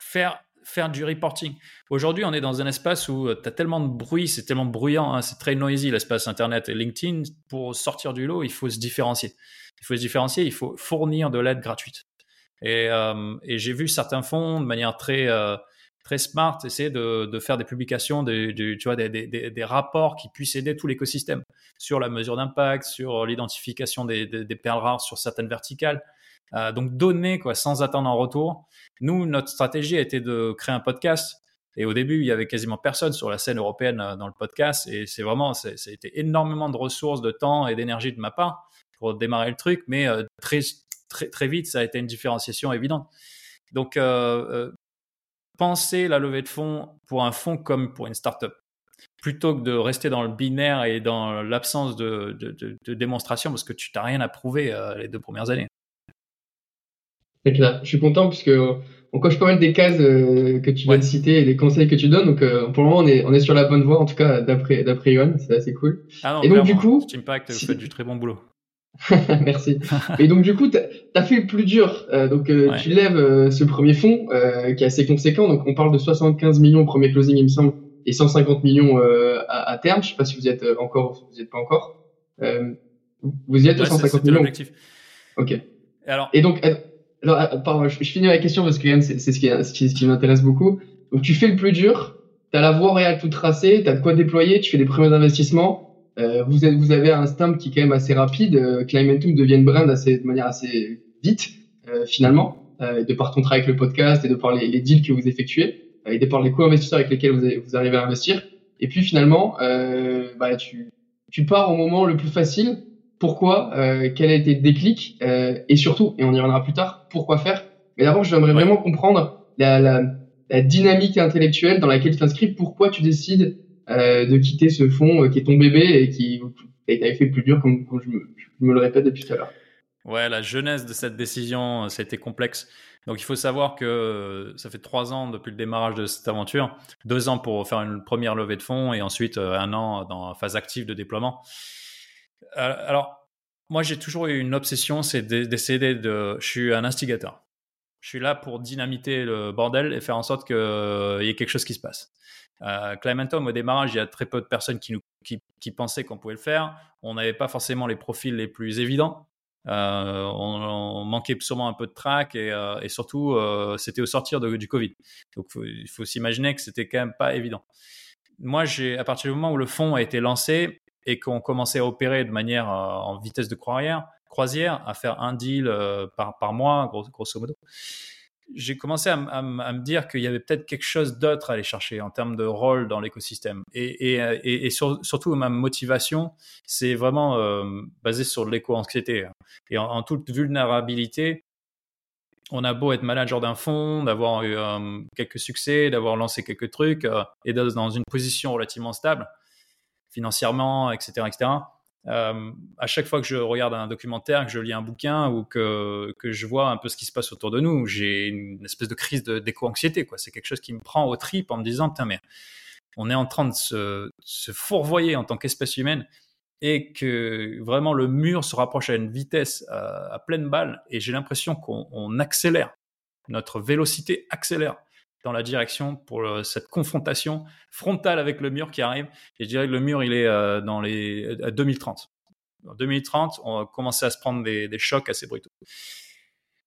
faire du reporting. Aujourd'hui, on est dans un espace où euh, tu as tellement de bruit, c'est tellement bruyant, hein, c'est très noisy l'espace Internet et LinkedIn. Pour sortir du lot, il faut se différencier. Il faut se différencier, il faut fournir de l'aide gratuite. Et, euh, j'ai vu certains fonds de manière très, euh, très smart essayer de, faire des publications, de, tu vois, des, des, rapports qui puissent aider tout l'écosystème sur la mesure d'impact, sur l'identification des, perles rares sur certaines verticales. Euh, donc donner quoi, sans attendre en retour. Nous, notre stratégie a été de créer un podcast. Et au début, il y avait quasiment personne sur la scène européenne euh, dans le podcast. Et c'est vraiment, été énormément de ressources, de temps et d'énergie de ma part pour démarrer le truc. Mais euh, très, très, très vite, ça a été une différenciation évidente. Donc, euh, penser la levée de fonds pour un fonds comme pour une startup plutôt que de rester dans le binaire et dans l'absence de, de, de, démonstration parce que tu n'as rien à prouver les deux premières années. C'est clair. Je suis content parce que on coche pas mal des cases euh, que tu viens de citer et des conseils que tu donnes. Donc euh, pour le moment, on est, on est sur la bonne voie, en tout cas d'après d'après Yohan, c'est assez cool. Ah non, et donc du coup, Impact, vous faites du très bon boulot. Merci. et donc du coup, tu as, fait le plus dur. Euh, donc tu lèves ce premier fonds qui est assez conséquent. Donc on parle de 75 millions au premier closing, il me semble, et 150 millions à, à, terme. Je sais pas si vous êtes encore, vous êtes pas encore. vous y êtes ouais, 150 millions. Ok. Et, alors, et donc alors, euh, pardon, je, je, finis la question parce que c'est ce qui, ce qui, m'intéresse beaucoup. Donc, tu fais le plus dur, tu as la voie réelle toute tracée, tu as de quoi déployer, tu fais des premiers investissements. Euh, vous, avez un stamp qui est quand même assez rapide. Euh, Climentum devient une brand assez, de manière assez vite, euh, finalement, euh, de par ton travail avec le podcast et de par les, les deals que vous effectuez, et de par les co-investisseurs avec lesquels vous, vous, arrivez à investir. Et puis, finalement, bah, tu, tu pars au moment le plus facile pourquoi, quel a été le déclic, et surtout, et on y reviendra plus tard, pourquoi faire? Mais d'abord, j'aimerais vraiment comprendre la, la, la, dynamique intellectuelle dans laquelle tu t'inscris, pourquoi tu décides de quitter ce fonds euh, qui est ton bébé et qui a fait plus dur, comme, je, me, le répète depuis tout à l'heure. Ouais, la jeunesse de cette décision, c'était complexe. Donc il faut savoir que ça fait trois ans depuis le démarrage de cette aventure, deux ans pour faire une première levée de fonds et ensuite un an dans phase active de déploiement. Euh, alors, moi, j'ai toujours eu une obsession, c'est d'essayer de. Je suis un instigateur. Je suis là pour dynamiter le bordel et faire en sorte qu'il y ait quelque chose qui se passe. Euh, au démarrage, il y a très peu de personnes qui, pensaient qu'on pouvait le faire. On n'avait pas forcément les profils les plus évidents. Euh, on, manquait sûrement un peu de track et, euh, et surtout, c'était au sortir de, du Covid. Donc, il faut s'imaginer que c'était quand même pas évident. Moi, à partir du moment où le fonds a été lancé, et qu'on commençait à opérer de manière euh, en vitesse de croisière, à faire un deal euh, par mois, grosso modo, j'ai commencé à, me dire qu'il y avait peut-être quelque chose d'autre à aller chercher en termes de rôle dans l'écosystème. Et, surtout, ma motivation, c'est vraiment euh, basé sur l'éco-anxiété. Et en, toute vulnérabilité, on a beau être manager d'un fonds, d'avoir eu quelques succès, d'avoir lancé quelques trucs et d'être dans une position relativement stable financièrement, etc. Euh, à chaque fois que je regarde un documentaire, que je lis un bouquin ou que, que je vois un peu ce qui se passe autour de nous, j'ai une espèce de crise d'éco-anxiété. C'est quelque chose qui me prend au trip en me disant, putain, mais on est en train de se, se fourvoyer en tant qu'espèce humaine et que vraiment le mur se rapproche à une vitesse à, à pleine balle et j'ai l'impression qu'on accélère. Notre vélocité accélère dans la direction pour cette confrontation frontale avec le mur qui arrive. Et je dirais que le mur, il est euh, dans les 2030. En 2030, on va commencer à se prendre des, chocs assez brutaux.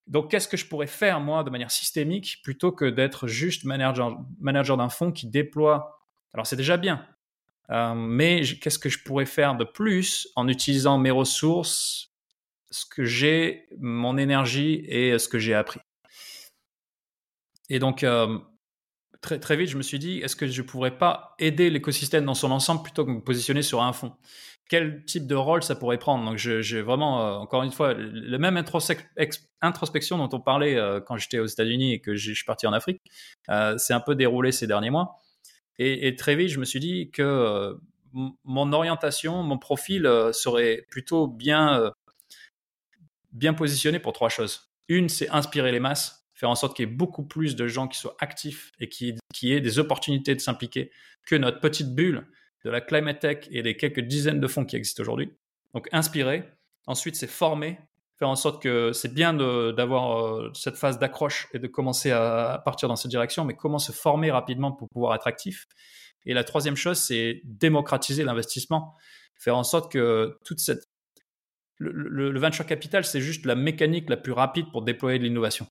Donc, qu'est-ce que je pourrais faire, moi, de manière systémique, plutôt que d'être juste manager, manager d'un fonds qui déploie? Alors, c'est déjà bien. Euh, mais qu'est-ce que je pourrais faire de plus en utilisant mes ressources, ce que j'ai, mon énergie et ce que j'ai appris? Et donc, euh, très, très vite, je me suis dit, est-ce que je ne pourrais pas aider l'écosystème dans son ensemble plutôt que me positionner sur un fonds Quel type de rôle ça pourrait prendre? Donc, j'ai vraiment, euh, encore une fois, la même introspection dont on parlait euh, quand j'étais aux États-Unis et que je suis parti en Afrique, c'est un peu déroulé ces derniers mois. Et, très vite, je me suis dit que mon orientation, mon profil serait plutôt bien, bien positionné pour trois choses. Une, c'est inspirer les masses faire en sorte qu'il y ait beaucoup plus de gens qui soient actifs et qui, qui aient des opportunités de s'impliquer que notre petite bulle de la climate tech et des quelques dizaines de fonds qui existent aujourd'hui. Donc inspirer. Ensuite, c'est former, faire en sorte que c'est bien d'avoir euh, cette phase d'accroche et de commencer à, partir dans cette direction, mais comment se former rapidement pour pouvoir être actif. Et la troisième chose, c'est démocratiser l'investissement, faire en sorte que toute cette le, le venture capital, c'est juste la mécanique la plus rapide pour déployer de l'innovation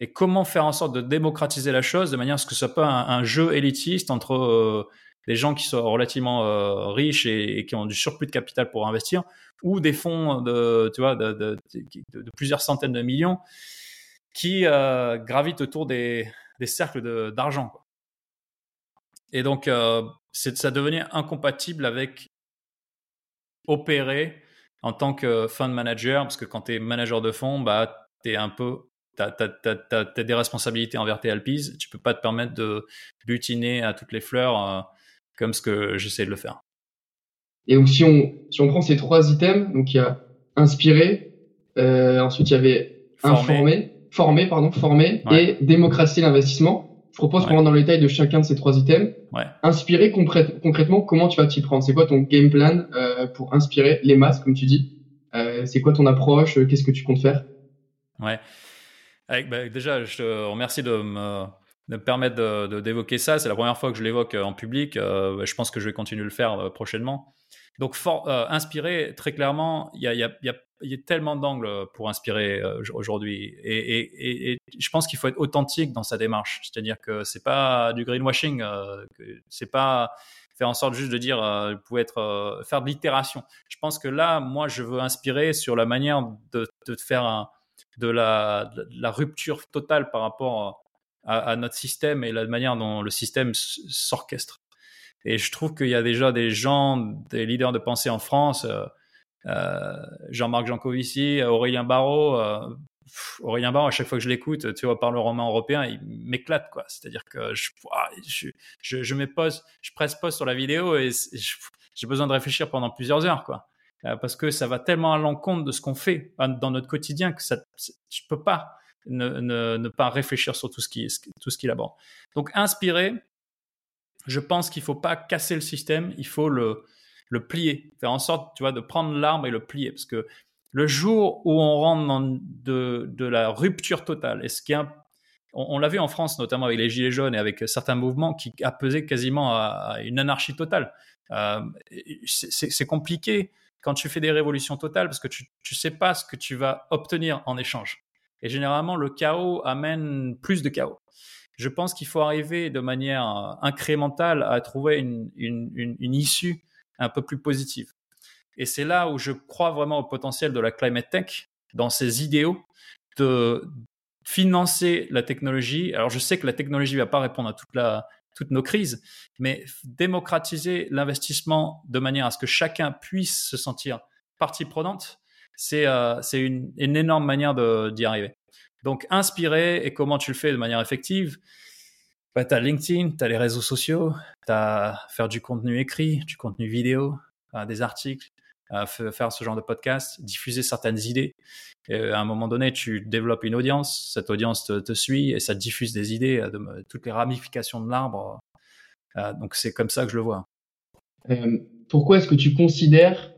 et comment faire en sorte de démocratiser la chose de manière à ce que ce soit pas un, jeu élitiste entre euh, des gens qui sont relativement euh, riches et, qui ont du surplus de capital pour investir ou des fonds de, tu vois, de, plusieurs centaines de millions qui euh, gravitent autour des, cercles d'argent. Et donc, ça devenait incompatible avec opérer en tant que fund manager, parce que quand tu es manager de fonds, bah, tu es un peu tu as, des responsabilités envers tes LPs, tu peux pas te permettre de butiner à toutes les fleurs euh, comme ce que j'essaie de le faire. Et donc si on, si on prend ces trois items, donc il y a inspirer, euh, ensuite il y avait informer, former, pardon, former et démocratiser l'investissement. Je propose qu'on rentre dans le détail de chacun de ces trois items. Ouais. Inspirer concrètement, comment tu vas t'y prendre? C'est quoi ton game plan euh, pour inspirer les masses, comme tu dis? Euh, C'est quoi ton approche? Qu'est-ce que tu comptes faire? Ouais. Bah, déjà, je te remercie de me, permettre d'évoquer ça. C'est la première fois que je l'évoque euh, en public. Euh, bah, je pense que je vais continuer de le faire euh, prochainement. Donc, inspirer, très clairement, il y a, tellement d'angles pour inspirer aujourd'hui. Et, je pense qu'il faut être authentique dans sa démarche. C'est-à-dire que c'est pas du greenwashing, c'est pas faire en sorte juste de dire, vous pouvez être, faire de l'itération. Je pense que là, moi, je veux inspirer sur la manière de, de faire un, de la, rupture totale par rapport à, notre système et la manière dont le système s'orchestre. Et je trouve qu'il y a déjà des gens, des leaders de pensée en France, euh, euh, Jean-Marc Jancovici, Aurélien Barraud. Euh, Aurélien Barraud, à chaque fois que je l'écoute, tu vois, par le roman européen, il m'éclate, quoi. C'est-à-dire que je, je, je, je presse pause sur la vidéo et j'ai besoin de réfléchir pendant plusieurs heures, quoi. Euh, parce que ça va tellement à l'encontre de ce qu'on fait dans notre quotidien que ça, je peux pas ne, ne, pas réfléchir sur tout ce qui tout ce qu'il aborde. Donc inspirer, je pense qu'il faut pas casser le système, il faut le plier, faire en sorte, tu vois, de prendre l'arbre et le plier, parce que le jour où on rentre dans de, de la rupture totale, et ce on, l'a vu en France, notamment avec les Gilets jaunes et avec certains mouvements qui a pesé quasiment à, une anarchie totale. Euh, c'est compliqué quand tu fais des révolutions totales parce que tu ne sais pas ce que tu vas obtenir en échange. Et généralement, le chaos amène plus de chaos. Je pense qu'il faut arriver de manière incrémentale à trouver une, une, issue un peu plus positive. Et c'est là où je crois vraiment au potentiel de la climate tech, dans ses idéaux, de financer la technologie. Alors je sais que la technologie ne va pas répondre à toute la, toutes nos crises, mais démocratiser l'investissement de manière à ce que chacun puisse se sentir partie prenante, c'est euh, une, énorme manière d'y arriver. Donc, inspirer et comment tu le fais de manière effective, bah, tu as LinkedIn, tu as les réseaux sociaux, tu as faire du contenu écrit, du contenu vidéo, des articles, faire ce genre de podcast, diffuser certaines idées. Et à un moment donné, tu développes une audience, cette audience te, suit et ça diffuse des idées, de, toutes les ramifications de l'arbre. Euh, donc c'est comme ça que je le vois. Euh, pourquoi est-ce que tu considères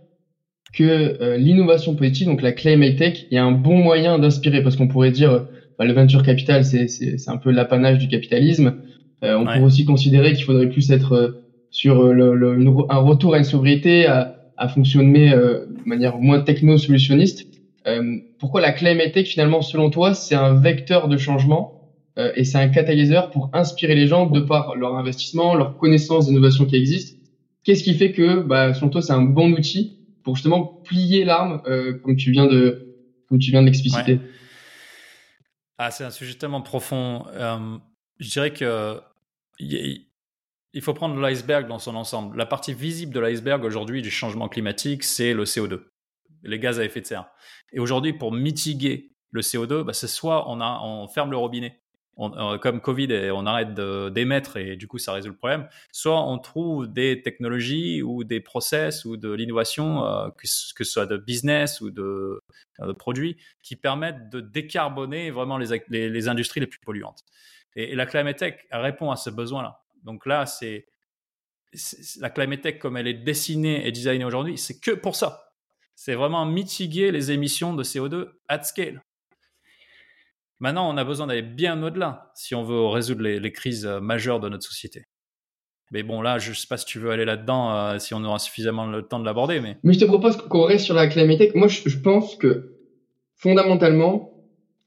que euh, l'innovation positive, donc la climate tech, est un bon moyen d'inspirer? Parce qu'on pourrait dire, bah, le venture capital, c'est un peu l'apanage du capitalisme. on pourrait aussi considérer qu'il faudrait plus être sur le, un retour à une sobriété, à, à fonctionner euh, de manière moins techno-solutionniste. Euh, pourquoi la climate tech, finalement, selon toi, c'est un vecteur de changement euh, et c'est un catalyseur pour inspirer les gens de par leur investissement, leur connaissance d'innovation qui existent? Qu'est-ce qui fait que, bah, selon toi, c'est un bon outil pour justement plier l'arme, comme tu viens de, comme tu viens de l'expliciter? Ah, c'est un sujet tellement profond. je dirais que il faut prendre l'iceberg dans son ensemble. La partie visible de l'iceberg aujourd'hui du changement climatique, c'est le CO2, les gaz à effet de serre. Et aujourd'hui, pour mitiguer le CO2, bah, c'est soit on, a, on ferme le robinet, euh, comme Covid, et on arrête d'émettre et du coup ça résout le problème, soit on trouve des technologies ou des process ou de l'innovation, euh, que, ce soit de business ou de, euh, produits, qui permettent de décarboner vraiment les, les, industries les plus polluantes. Et, la Climate Tech répond à ce besoin-là. Donc là, c'est la Climate Tech comme elle est dessinée et designée aujourd'hui, c'est que pour ça. C'est vraiment mitiguer les émissions de CO2 at scale. Maintenant, on a besoin d'aller bien au-delà si on veut résoudre les, crises euh, majeures de notre société. Mais bon, là, je ne sais pas si tu veux aller là-dedans, euh, si on aura suffisamment le temps de l'aborder. Mais... mais je te propose qu'on reste sur la climate tech. Moi, je, pense que fondamentalement,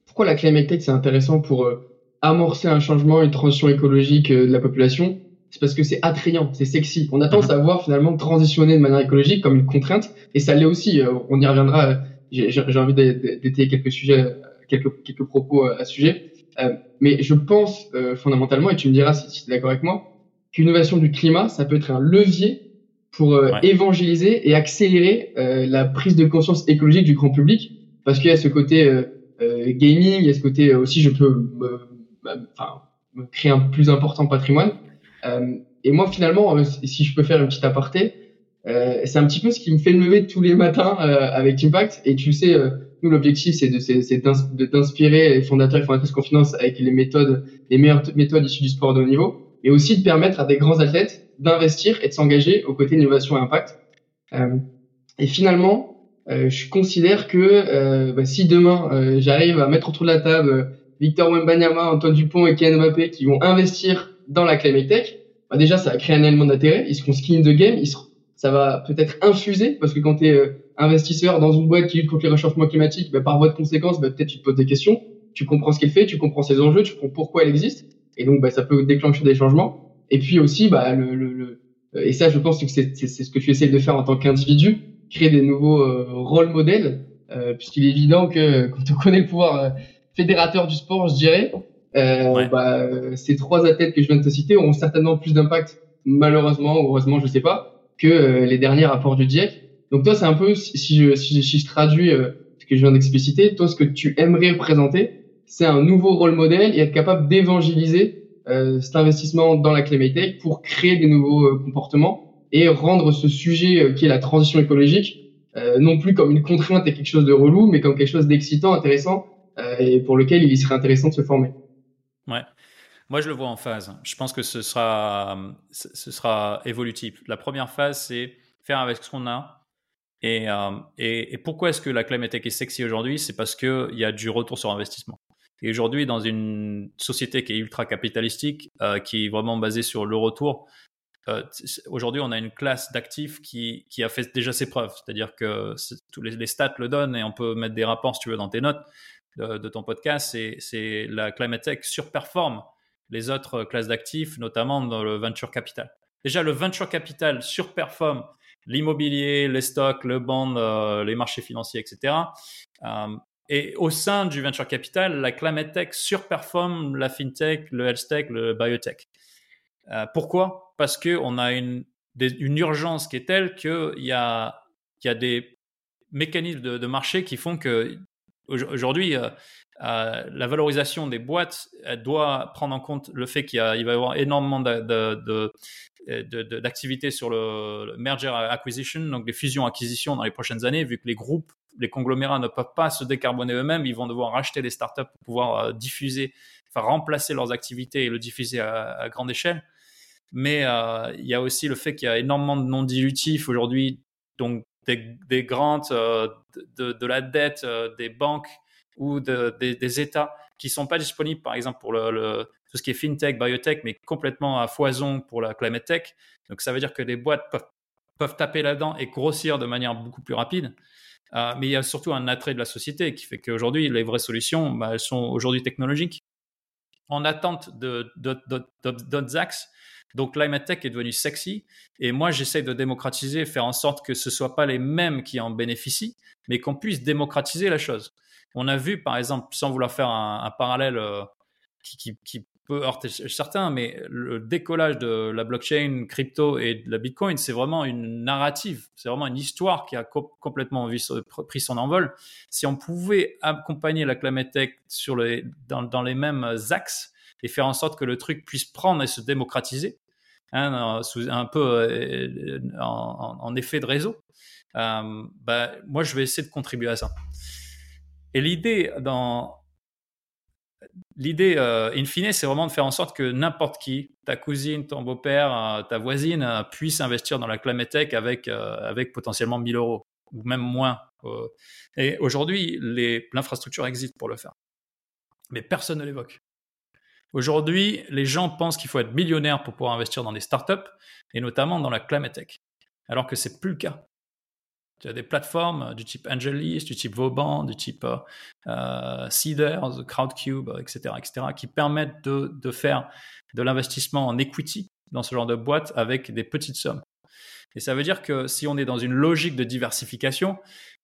pourquoi la climate tech c'est intéressant pour euh, amorcer un changement, une transition écologique de la population C'est parce que c'est attrayant, c'est sexy. On a tendance mhm. à voir finalement transitionner de manière écologique comme une contrainte, et ça l'est aussi. on y reviendra. J'ai envie d'étayer quelques sujets quelques, quelques propos euh, à ce sujet. Euh, mais je pense euh, fondamentalement, et tu me diras si, tu es d'accord avec moi, qu'innovation du climat, ça peut être un levier pour évangéliser et accélérer la prise de conscience écologique du grand public, parce qu'il y a ce côté gaming, il y a ce côté aussi je peux enfin, me créer un plus important patrimoine. et moi finalement, si je peux faire une petite aparté, c'est un petit peu ce qui me fait lever tous les matins avec Impact. Et tu sais, nous, l'objectif, c'est d'inspirer les fondateurs et fondatrices qu'on finance avec les méthodes, les meilleures méthodes issues du sport de haut niveau, et aussi de permettre à des grands athlètes d'investir et de s'engager aux côtés d'innovation et impact. Euh, et finalement, euh, je considère que euh, bah, si demain euh, j'arrive à mettre autour de la table Victor Wembanyama, Antoine Dupont et Kylian Mbappé qui vont investir dans la climate tech, bah déjà ça va créer un élément d'intérêt. Ils seront skin de game, ils seront, ça va peut-être infuser parce que quand tu es investisseur dans une boîte qui lutte contre les réchauffements climatiques, bah, par voie de conséquence, bah, peut-être tu te poses des questions, tu comprends ce qu'elle fait, tu comprends ses enjeux, tu comprends pourquoi elle existe, et donc bah, ça peut déclencher des changements. Et puis aussi, bah, le, le, le et ça, je pense que c'est ce que tu essayes de faire en tant qu'individu, créer des nouveaux euh, rôles modèles, euh, puisqu'il est évident que quand on connaît le pouvoir euh, fédérateur du sport, je dirais, euh, bah, ces trois athlètes que je viens de te citer auront certainement plus d'impact, malheureusement ou heureusement, je sais pas, que euh, les derniers rapports du GIEC. Donc toi, c'est un peu, si je, si, je traduis euh, ce que je viens d'expliciter, toi, ce que tu aimerais présenter, c'est un nouveau rôle modèle et être capable d'évangéliser euh, cet investissement dans la climate pour créer des nouveaux comportements et rendre ce sujet qui est la transition écologique non plus comme une contrainte et quelque chose de relou, mais comme quelque chose d'excitant, intéressant et pour lequel il serait intéressant de se former. Ouais. Moi, je le vois en phase. Je pense que ce sera, ce sera évolutif. La première phase, c'est faire avec ce qu'on a, euh, et, et, pourquoi est-ce que la climate est sexy aujourd'hui? C'est parce qu'il y a du retour sur investissement. Et aujourd'hui, dans une société qui est ultra capitalistique, euh, qui est vraiment basée sur le retour, euh, aujourd'hui, on a une classe d'actifs qui, qui, a fait déjà ses preuves. C'est-à-dire que tous les, stats le donnent et on peut mettre des rapports, si tu veux, dans tes notes de, ton podcast. C'est la climate tech surperforme les autres classes d'actifs, notamment dans le venture capital. Déjà, le venture capital surperforme l'immobilier, les stocks, le bond, euh, les marchés financiers, etc. Euh, et au sein du venture capital, la climate tech surperforme la fintech, le health tech, le biotech. Euh, pourquoi? Parce qu'on a une, une urgence qui est telle qu'il y a, y a des mécanismes de, marché qui font que aujourd'hui, la valorisation des boîtes doit prendre en compte le fait qu'il va y avoir énormément d'activités sur le, merger acquisition, donc des fusions-acquisitions dans les prochaines années, vu que les groupes, les conglomérats ne peuvent pas se décarboner eux-mêmes, ils vont devoir racheter des startups pour pouvoir euh, diffuser, enfin remplacer leurs activités et le diffuser à, grande échelle. Mais euh, il y a aussi le fait qu'il y a énormément de non dilutifs aujourd'hui, donc des, des grants, euh, de, la dette des banques ou des, États qui sont pas disponibles, par exemple, pour le, tout ce qui est fintech, biotech, mais complètement à foison pour la climate tech. Donc ça veut dire que les boîtes peuvent, taper là-dedans et grossir de manière beaucoup plus rapide. Euh, mais il y a surtout un attrait de la société qui fait qu'aujourd'hui, les vraies solutions, bah, elles sont aujourd'hui technologiques, en attente d'autres axes. Donc climate tech est devenu sexy et moi j'essaie de démocratiser, faire en sorte que ce soit pas les mêmes qui en bénéficient, mais qu'on puisse démocratiser la chose. On a vu par exemple, sans vouloir faire un, parallèle euh, qui, peut heurter certains, mais le décollage de la blockchain, crypto et de la Bitcoin, c'est vraiment une narrative, c'est vraiment une histoire qui a complètement pris son envol. Si on pouvait accompagner la climate tech dans, les mêmes axes et faire en sorte que le truc puisse prendre et se démocratiser, hein, un peu euh, en, effet de réseau, euh, bah, moi je vais essayer de contribuer à ça. Et l'idée dans l'idée, euh, in fine, c'est vraiment de faire en sorte que n'importe qui, ta cousine, ton beau-père, euh, ta voisine, euh, puisse investir dans la climate tech avec, avec potentiellement 1000 euros ou même moins. et aujourd'hui, l'infrastructure existe pour le faire. Mais personne ne l'évoque. Aujourd'hui, les gens pensent qu'il faut être millionnaire pour pouvoir investir dans des startups et notamment dans la climate tech. Alors que c'est plus le cas. Tu as des plateformes euh, du type AngelList, du type Vauban, du type euh, euh Seeders, Crowdcube, etc., etc., qui permettent de, de faire de l'investissement en equity dans ce genre de boîte avec des petites sommes. Et ça veut dire que si on est dans une logique de diversification,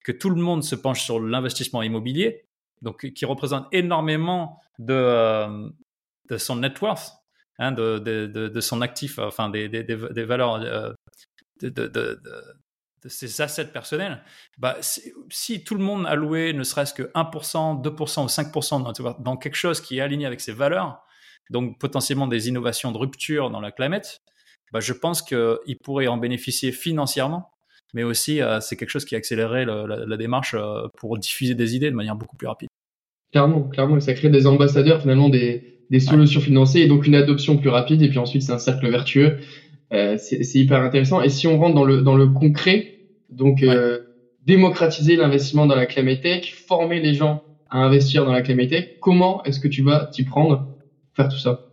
que tout le monde se penche sur l'investissement immobilier, donc qui représente énormément de, euh, de son net worth, hein, de, de, de, son actif, enfin des, des, valeurs de, de ses assets personnels, bah, si tout le monde a loué ne serait-ce que 1%, 2% ou 5% dans, quelque chose qui est aligné avec ses valeurs, donc potentiellement des innovations de rupture dans la climate, bah, je pense qu'il pourrait en bénéficier financièrement, mais aussi euh, c'est quelque chose qui accélérerait la, démarche euh, pour diffuser des idées de manière beaucoup plus rapide. Clairement, clairement, ça crée des ambassadeurs, finalement des, solutions financées et donc une adoption plus rapide, et puis ensuite c'est un cercle vertueux. Euh, c'est hyper intéressant. Et si on rentre dans le, dans le concret, donc, euh, démocratiser l'investissement dans la climate tech, former les gens à investir dans la climate tech. Comment est-ce que tu vas t'y prendre, faire tout ça?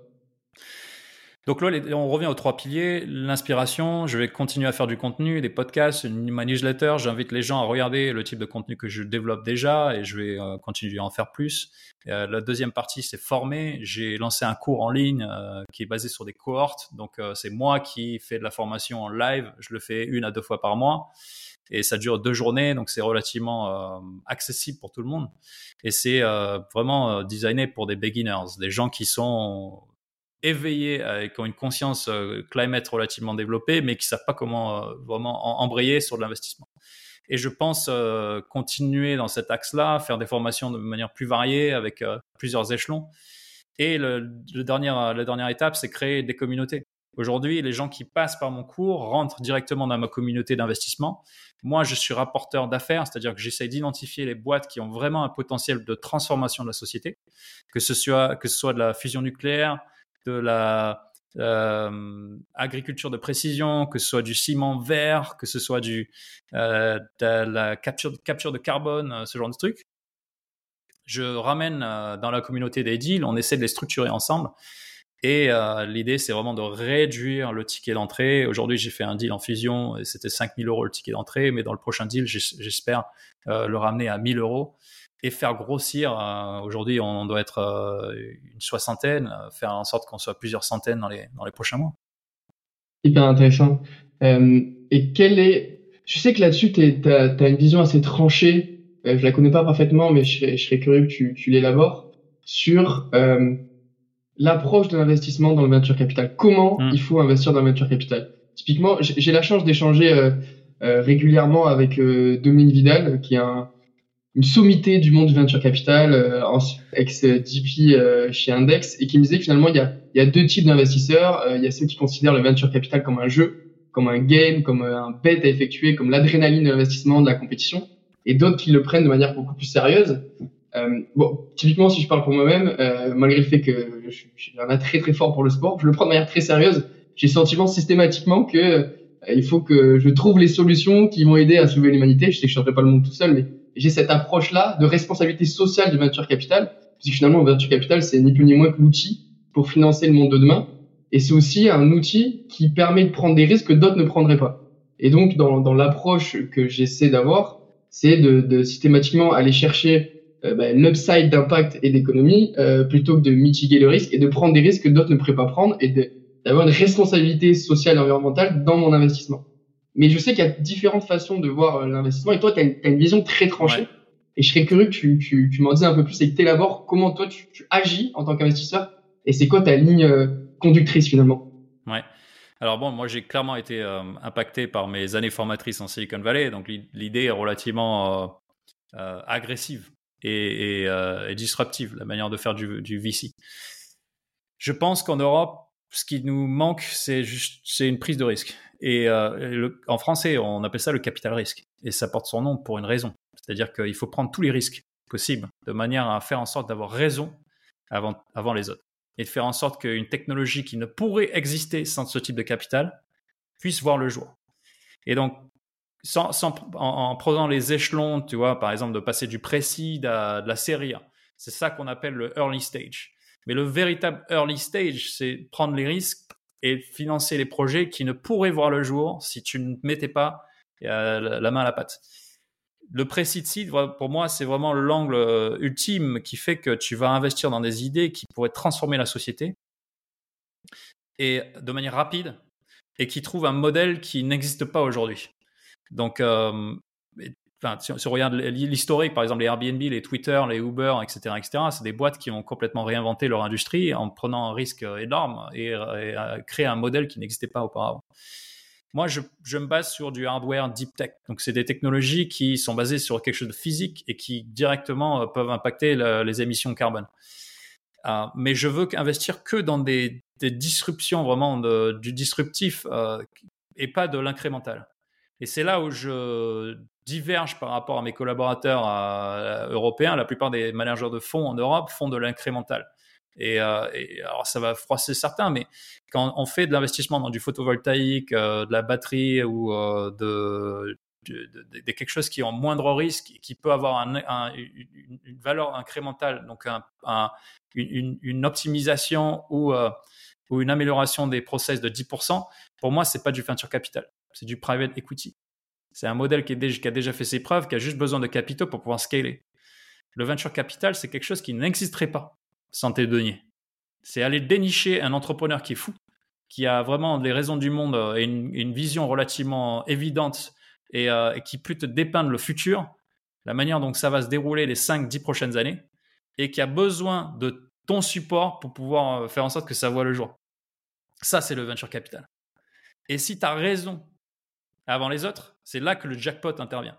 Donc là, on revient aux trois piliers. L'inspiration, je vais continuer à faire du contenu, des podcasts, une, ma newsletter. J'invite les gens à regarder le type de contenu que je développe déjà et je vais euh, continuer à en faire plus. Euh, la deuxième partie, c'est former. J'ai lancé un cours en ligne qui est basé sur des cohortes. Donc c'est moi qui fais de la formation en live. Je le fais une à deux fois par mois et ça dure deux journées, donc c'est relativement euh, accessible pour tout le monde. Et c'est euh, vraiment euh, designé pour des beginners, des gens qui sont éveillés et qui ont une conscience climate relativement développée, mais qui savent pas comment vraiment embrayer sur de l'investissement. Et je pense continuer dans cet axe-là, faire des formations de manière plus variée avec plusieurs échelons. Et le, le la dernière étape, c'est créer des communautés. Aujourd'hui, les gens qui passent par mon cours rentrent directement dans ma communauté d'investissement. Moi, je suis rapporteur d'affaires, c'est-à-dire que j'essaie d'identifier les boîtes qui ont vraiment un potentiel de transformation de la société, que ce soit, que ce soit de la fusion nucléaire, de la euh, agriculture de précision, que ce soit du ciment vert, que ce soit du, euh, de la capture, capture de carbone, euh, ce genre de trucs. Je ramène dans la communauté des deals, on essaie de les structurer ensemble et l'idée, c'est vraiment de réduire le ticket d'entrée. Aujourd'hui, j'ai fait un deal en fusion et c'était 5000 euros le ticket d'entrée, mais dans le prochain deal, j'espère le ramener à 1000 euros et faire grossir. Euh, aujourd'hui, on doit être euh, une soixantaine, euh, faire en sorte qu'on soit plusieurs centaines dans les, dans les prochains mois. Hyper intéressant. et quel est. Je sais que là-dessus, tu as, une vision assez tranchée. je la connais pas parfaitement, mais je serais, je serais curieux que tu, tu l'élabores sur l'approche de l'investissement dans le venture capital. Comment hmm. il faut investir dans le venture capital? Typiquement, j'ai la chance d'échanger euh, euh, régulièrement avec euh, Dominique Vidal, qui est un, une sommité du monde du venture capital, euh, ex-DP chez Index, et qui me disait finalement, il y a, y a deux types d'investisseurs. il y a ceux qui considèrent le venture capital comme un jeu, comme un game, comme un bet à effectuer, comme l'adrénaline de l'investissement, de la compétition, et d'autres qui le prennent de manière beaucoup plus sérieuse. Euh, bon, typiquement, si je parle pour moi-même, euh, malgré le fait que je, suis un très très fort pour le sport, je le prends de manière très sérieuse. J'ai le sentiment systématiquement que euh, il faut que je trouve les solutions qui vont aider à sauver l'humanité. Je sais que je ne changerai pas le monde tout seul, mais j'ai cette approche-là de responsabilité sociale du venture capital, puisque finalement, le venture capital, c'est ni plus ni moins que l'outil pour financer le monde de demain. Et c'est aussi un outil qui permet de prendre des risques que d'autres ne prendraient pas. Et donc, dans, dans l'approche que j'essaie d'avoir, c'est de, de systématiquement aller chercher euh, bah, l'upside d'impact et d'économie euh, plutôt que de mitiguer le risque et de prendre des risques que d'autres ne pourraient pas prendre et d'avoir une responsabilité sociale et environnementale dans mon investissement. Mais je sais qu'il y a différentes façons de voir euh, l'investissement et toi, tu as, une vision très tranchée. Et je serais curieux que tu, tu, tu m'en dises un peu plus et que tu élabores comment toi tu, tu agis en tant qu'investisseur Et c'est quoi ta ligne conductrice finalement? Ouais. Alors bon, moi j'ai clairement été impacté par mes années formatrices en Silicon Valley, donc l'idée est relativement agressive et, disruptive, la manière de faire du, du VC. Je pense qu'en Europe, ce qui nous manque, c'est juste, c'est une prise de risque. Et euh, en français, on appelle ça le capital risque. Et ça porte son nom pour une raison. C'est-à-dire qu'il faut prendre tous les risques possibles de manière à faire en sorte d'avoir raison avant, avant les autres. Et de faire en sorte qu'une technologie qui ne pourrait exister sans ce type de capital puisse voir le jour. Et donc, sans, en, prenant les échelons, tu vois, par exemple, de passer du précis à de la série c'est ça qu'on appelle le early stage. Mais le véritable early stage, c'est prendre les risques et financer les projets qui ne pourraient voir le jour si tu ne mettais pas euh, la main à la pâte. Le précis seed, pour moi, c'est vraiment l'angle euh, ultime qui fait que tu vas investir dans des idées qui pourraient transformer la société et de manière rapide et qui trouvent un modèle qui n'existe pas aujourd'hui. Donc, euh, Enfin, si, on regarde l'historique, par exemple les Airbnb, les Twitter, les Uber, etc., etc., c'est des boîtes qui ont complètement réinventé leur industrie en prenant un risque énorme et, et créé un modèle qui n'existait pas auparavant. Moi, je, me base sur du hardware deep tech. Donc, c'est des technologies qui sont basées sur quelque chose de physique et qui directement euh, peuvent impacter les émissions carbone. Euh, mais je veux investir que dans des, disruptions vraiment du disruptif euh, et pas de l'incrémental. Et c'est là où je diverge par rapport à mes collaborateurs euh, européens. La plupart des managers de fonds en Europe font de l'incrémental. Et, euh, alors ça va froisser certains, mais quand on fait de l'investissement dans du photovoltaïque, euh, de la batterie ou de, quelque chose qui est en moindre risque, qui peut avoir une, valeur incrémentale, donc une, optimisation ou, ou une amélioration des process de 10%, pour moi, c'est pas du venture capital, c'est du private equity. C'est un modèle qui, a déjà fait ses preuves, qui a juste besoin de capitaux pour pouvoir scaler. Le venture capital, c'est quelque chose qui n'existerait pas sans tes deniers. C'est aller dénicher un entrepreneur qui est fou, qui a vraiment les raisons du monde euh, et une, vision relativement évidente euh, et, qui peut te dépeindre le futur, la manière dont ça va se dérouler les 5-10 prochaines années, et qui a besoin de ton support pour pouvoir euh, faire en sorte que ça voit le jour. Ça, c'est le venture capital. Et si tu as raison avant les autres, c'est là que le jackpot intervient.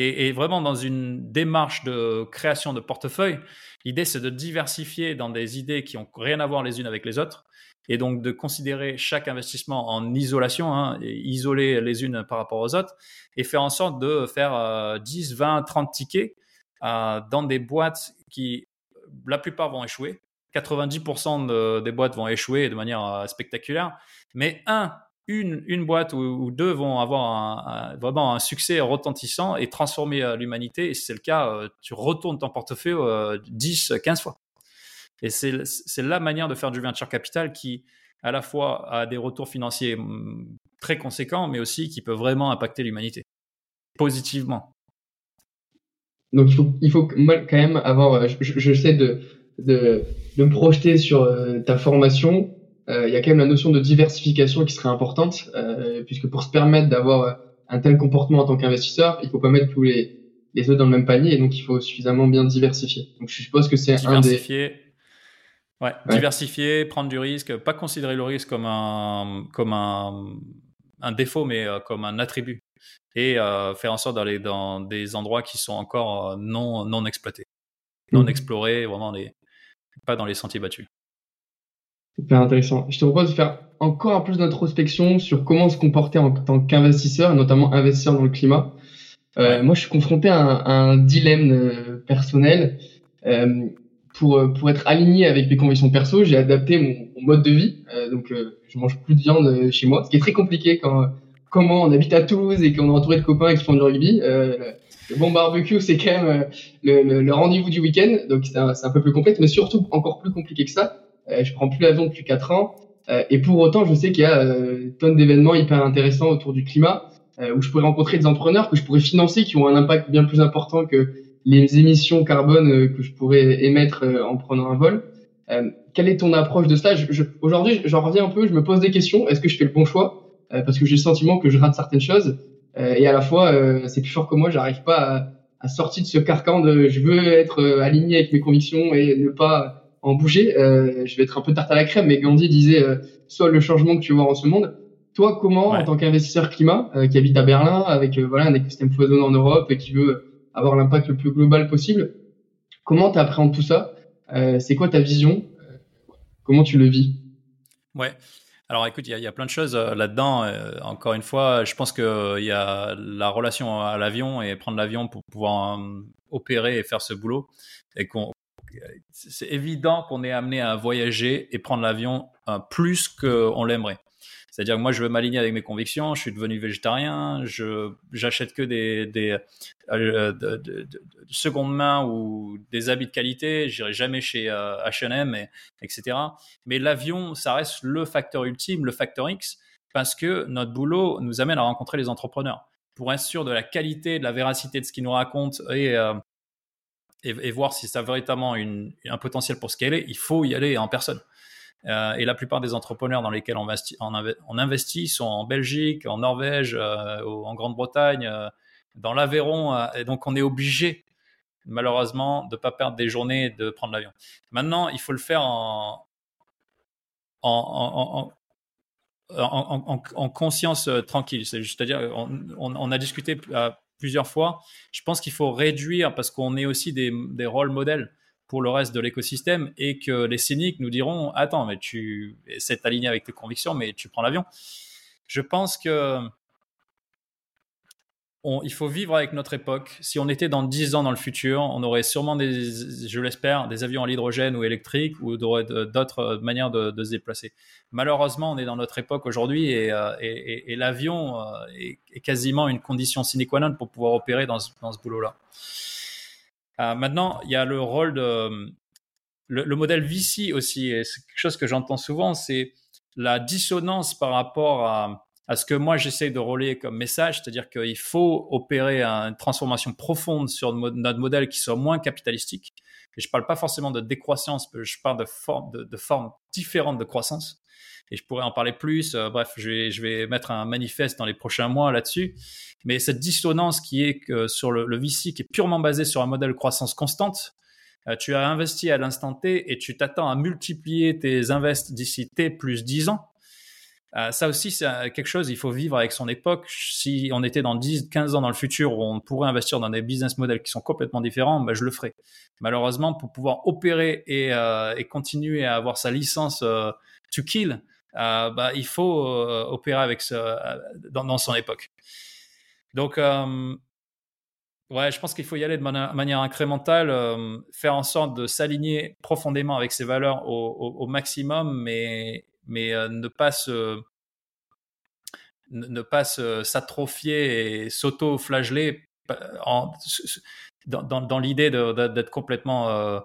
Et, vraiment dans une démarche de création de portefeuille, l'idée c'est de diversifier dans des idées qui n'ont rien à voir les unes avec les autres, et donc de considérer chaque investissement en isolation, hein, isoler les unes par rapport aux autres, et faire en sorte de faire 10, 20, 30 tickets euh, dans des boîtes qui, la plupart vont échouer. 90% des boîtes vont échouer de manière euh, spectaculaire, mais un une, une boîte ou, deux vont avoir un, vraiment un succès retentissant et transformer euh, l'humanité. Et si c'est le cas, euh, tu retournes ton portefeuille 10, euh, 15 fois. Et c'est la manière de faire du venture capital qui, à la fois, a des retours financiers mm, très conséquents, mais aussi qui peut vraiment impacter l'humanité positivement. Donc il faut, il quand même avoir, je, je, sais de, de, me projeter sur ta formation, il y a quand même la notion de diversification qui serait importante, euh, puisque pour se permettre d'avoir un tel comportement en tant qu'investisseur, il faut pas mettre tous les, les œufs dans le même panier, et donc il faut suffisamment bien diversifier. Donc je suppose que c'est un des... Ouais, diversifier, prendre du risque, pas considérer le risque comme un, comme un, un défaut, mais euh, comme un attribut. Et euh, faire en sorte d'aller dans des endroits qui sont encore non, non exploités, non mmh. explorés, vraiment les, pas dans les sentiers battus. Super intéressant. Je te propose de faire encore un plus d'introspection sur comment se comporter en tant qu'investisseur, notamment investir dans le climat. Euh, moi, je suis confronté à un, dilemme euh, personnel. Euh, pour, pour être aligné avec mes convictions perso, j'ai adapté mon, mode de vie. donc, je mange plus de viande chez moi, ce qui est très compliqué quand comment on habite à Toulouse et qu'on est entouré de copains qui font du rugby. le bon barbecue, c'est quand même le, le rendez-vous du week-end, donc c'est un, un peu plus complexe, mais surtout encore plus compliqué que ça euh, je prends plus l'avion depuis 4 ans. Euh, et pour autant, je sais qu'il y a euh, tonnes d'événements hyper intéressants autour du climat où je pourrais rencontrer des entrepreneurs que je pourrais financer qui ont un impact bien plus important que les émissions carbone que je pourrais émettre en prenant un vol. quelle est ton approche de ça? Aujourd'hui, j'en reviens un peu, je me pose des questions. Est-ce que je fais le bon choix? Parce que j'ai le sentiment que je rate certaines choses. et à la fois, c'est plus fort que moi, j'arrive pas à, à, sortir de ce carcan de je veux être aligné avec mes convictions et ne pas en bouger. je vais être un peu tarte à la crème, mais Gandhi disait soit le changement que tu voir en ce monde. Toi, comment, en tant qu'investisseur climat, qui habite à Berlin, avec voilà un écosystème foisonnant en Europe et qui veut avoir l'impact le plus global possible, comment tu appréhendes tout ça C'est quoi ta vision Comment tu le vis? Ouais. Alors écoute, il y, a plein de choses euh, là-dedans. Euh, encore une fois, je pense qu'il euh, y a la relation à l'avion et prendre l'avion pour pouvoir opérer et faire ce boulot. Et qu'on, c'est évident qu'on est amené à voyager et prendre l'avion plus qu'on l'aimerait. C'est-à-dire que moi, je veux m'aligner avec mes convictions. Je suis devenu végétarien. J'achète que des, des euh, main ou des habits de qualité. J'irai jamais chez H&M, et, etc. Mais l'avion, ça reste le facteur ultime, le facteur X, parce que notre boulot nous amène à rencontrer les entrepreneurs pour être sûr de la qualité, de la véracité de ce qu'ils nous racontent et euh, et, voir si ça a véritablement un potentiel pour scaler, il faut y aller en personne. Euh, et la plupart des entrepreneurs dans lesquels on investit, on, investit sont en Belgique, en Norvège, euh, en Grande-Bretagne, euh, dans l'Aveyron. et donc, on est obligé, malheureusement, de ne pas perdre des journées et de prendre l'avion. Maintenant, il faut le faire en, en, en, en conscience tranquille. C'est-à-dire, on, a discuté plusieurs fois. Je pense qu'il faut réduire parce qu'on est aussi des, des rôles modèles pour le reste de l'écosystème et que les cyniques nous diront attends mais tu c'est aligné avec tes convictions mais tu prends l'avion je pense que il faut vivre avec notre époque. Si on était dans 10 ans dans le futur, on aurait sûrement, je l'espère, des avions à l'hydrogène ou électriques ou d'autres manières de, se déplacer. Malheureusement, on est dans notre époque aujourd'hui et, euh, l'avion euh, est, quasiment une condition sine qua non pour pouvoir opérer dans ce boulot-là. Euh, maintenant, il y a le rôle de le, modèle VC aussi, et c'est quelque chose que j'entends souvent, c'est la dissonance par rapport à, à ce que moi j'essaie de relayer comme message, c'est-à-dire qu'il faut opérer une transformation profonde sur notre modèle qui soit moins capitalistique. Et je parle pas forcément de décroissance, je parle de, forme, de, de formes différentes de croissance et je pourrais en parler plus. Euh, bref, je vais, mettre un manifeste dans les prochains mois là-dessus. Mais cette dissonance qui est sur le, VC qui est purement basé sur un modèle croissance constante, euh, tu as investi à l'instant T et tu t'attends à multiplier tes invests d'ici T plus 10 ans. Euh, ça aussi, c'est quelque chose, il faut vivre avec son époque. Si on était dans 10, 15 ans dans le futur où on pourrait investir dans des business models qui sont complètement différents, ben, je le ferai. Malheureusement, pour pouvoir opérer et, euh, et continuer à avoir sa licence euh, to kill, euh, bah, il faut euh, opérer avec euh, dans, son époque. Donc, ouais, je pense qu'il faut y aller de manière, incrémentale, faire en sorte de s'aligner profondément avec ses valeurs au, maximum, mais, mais ne pas se ne pas s'atrophier et s'auto-flageller dans, dans, dans l'idée d'être complètement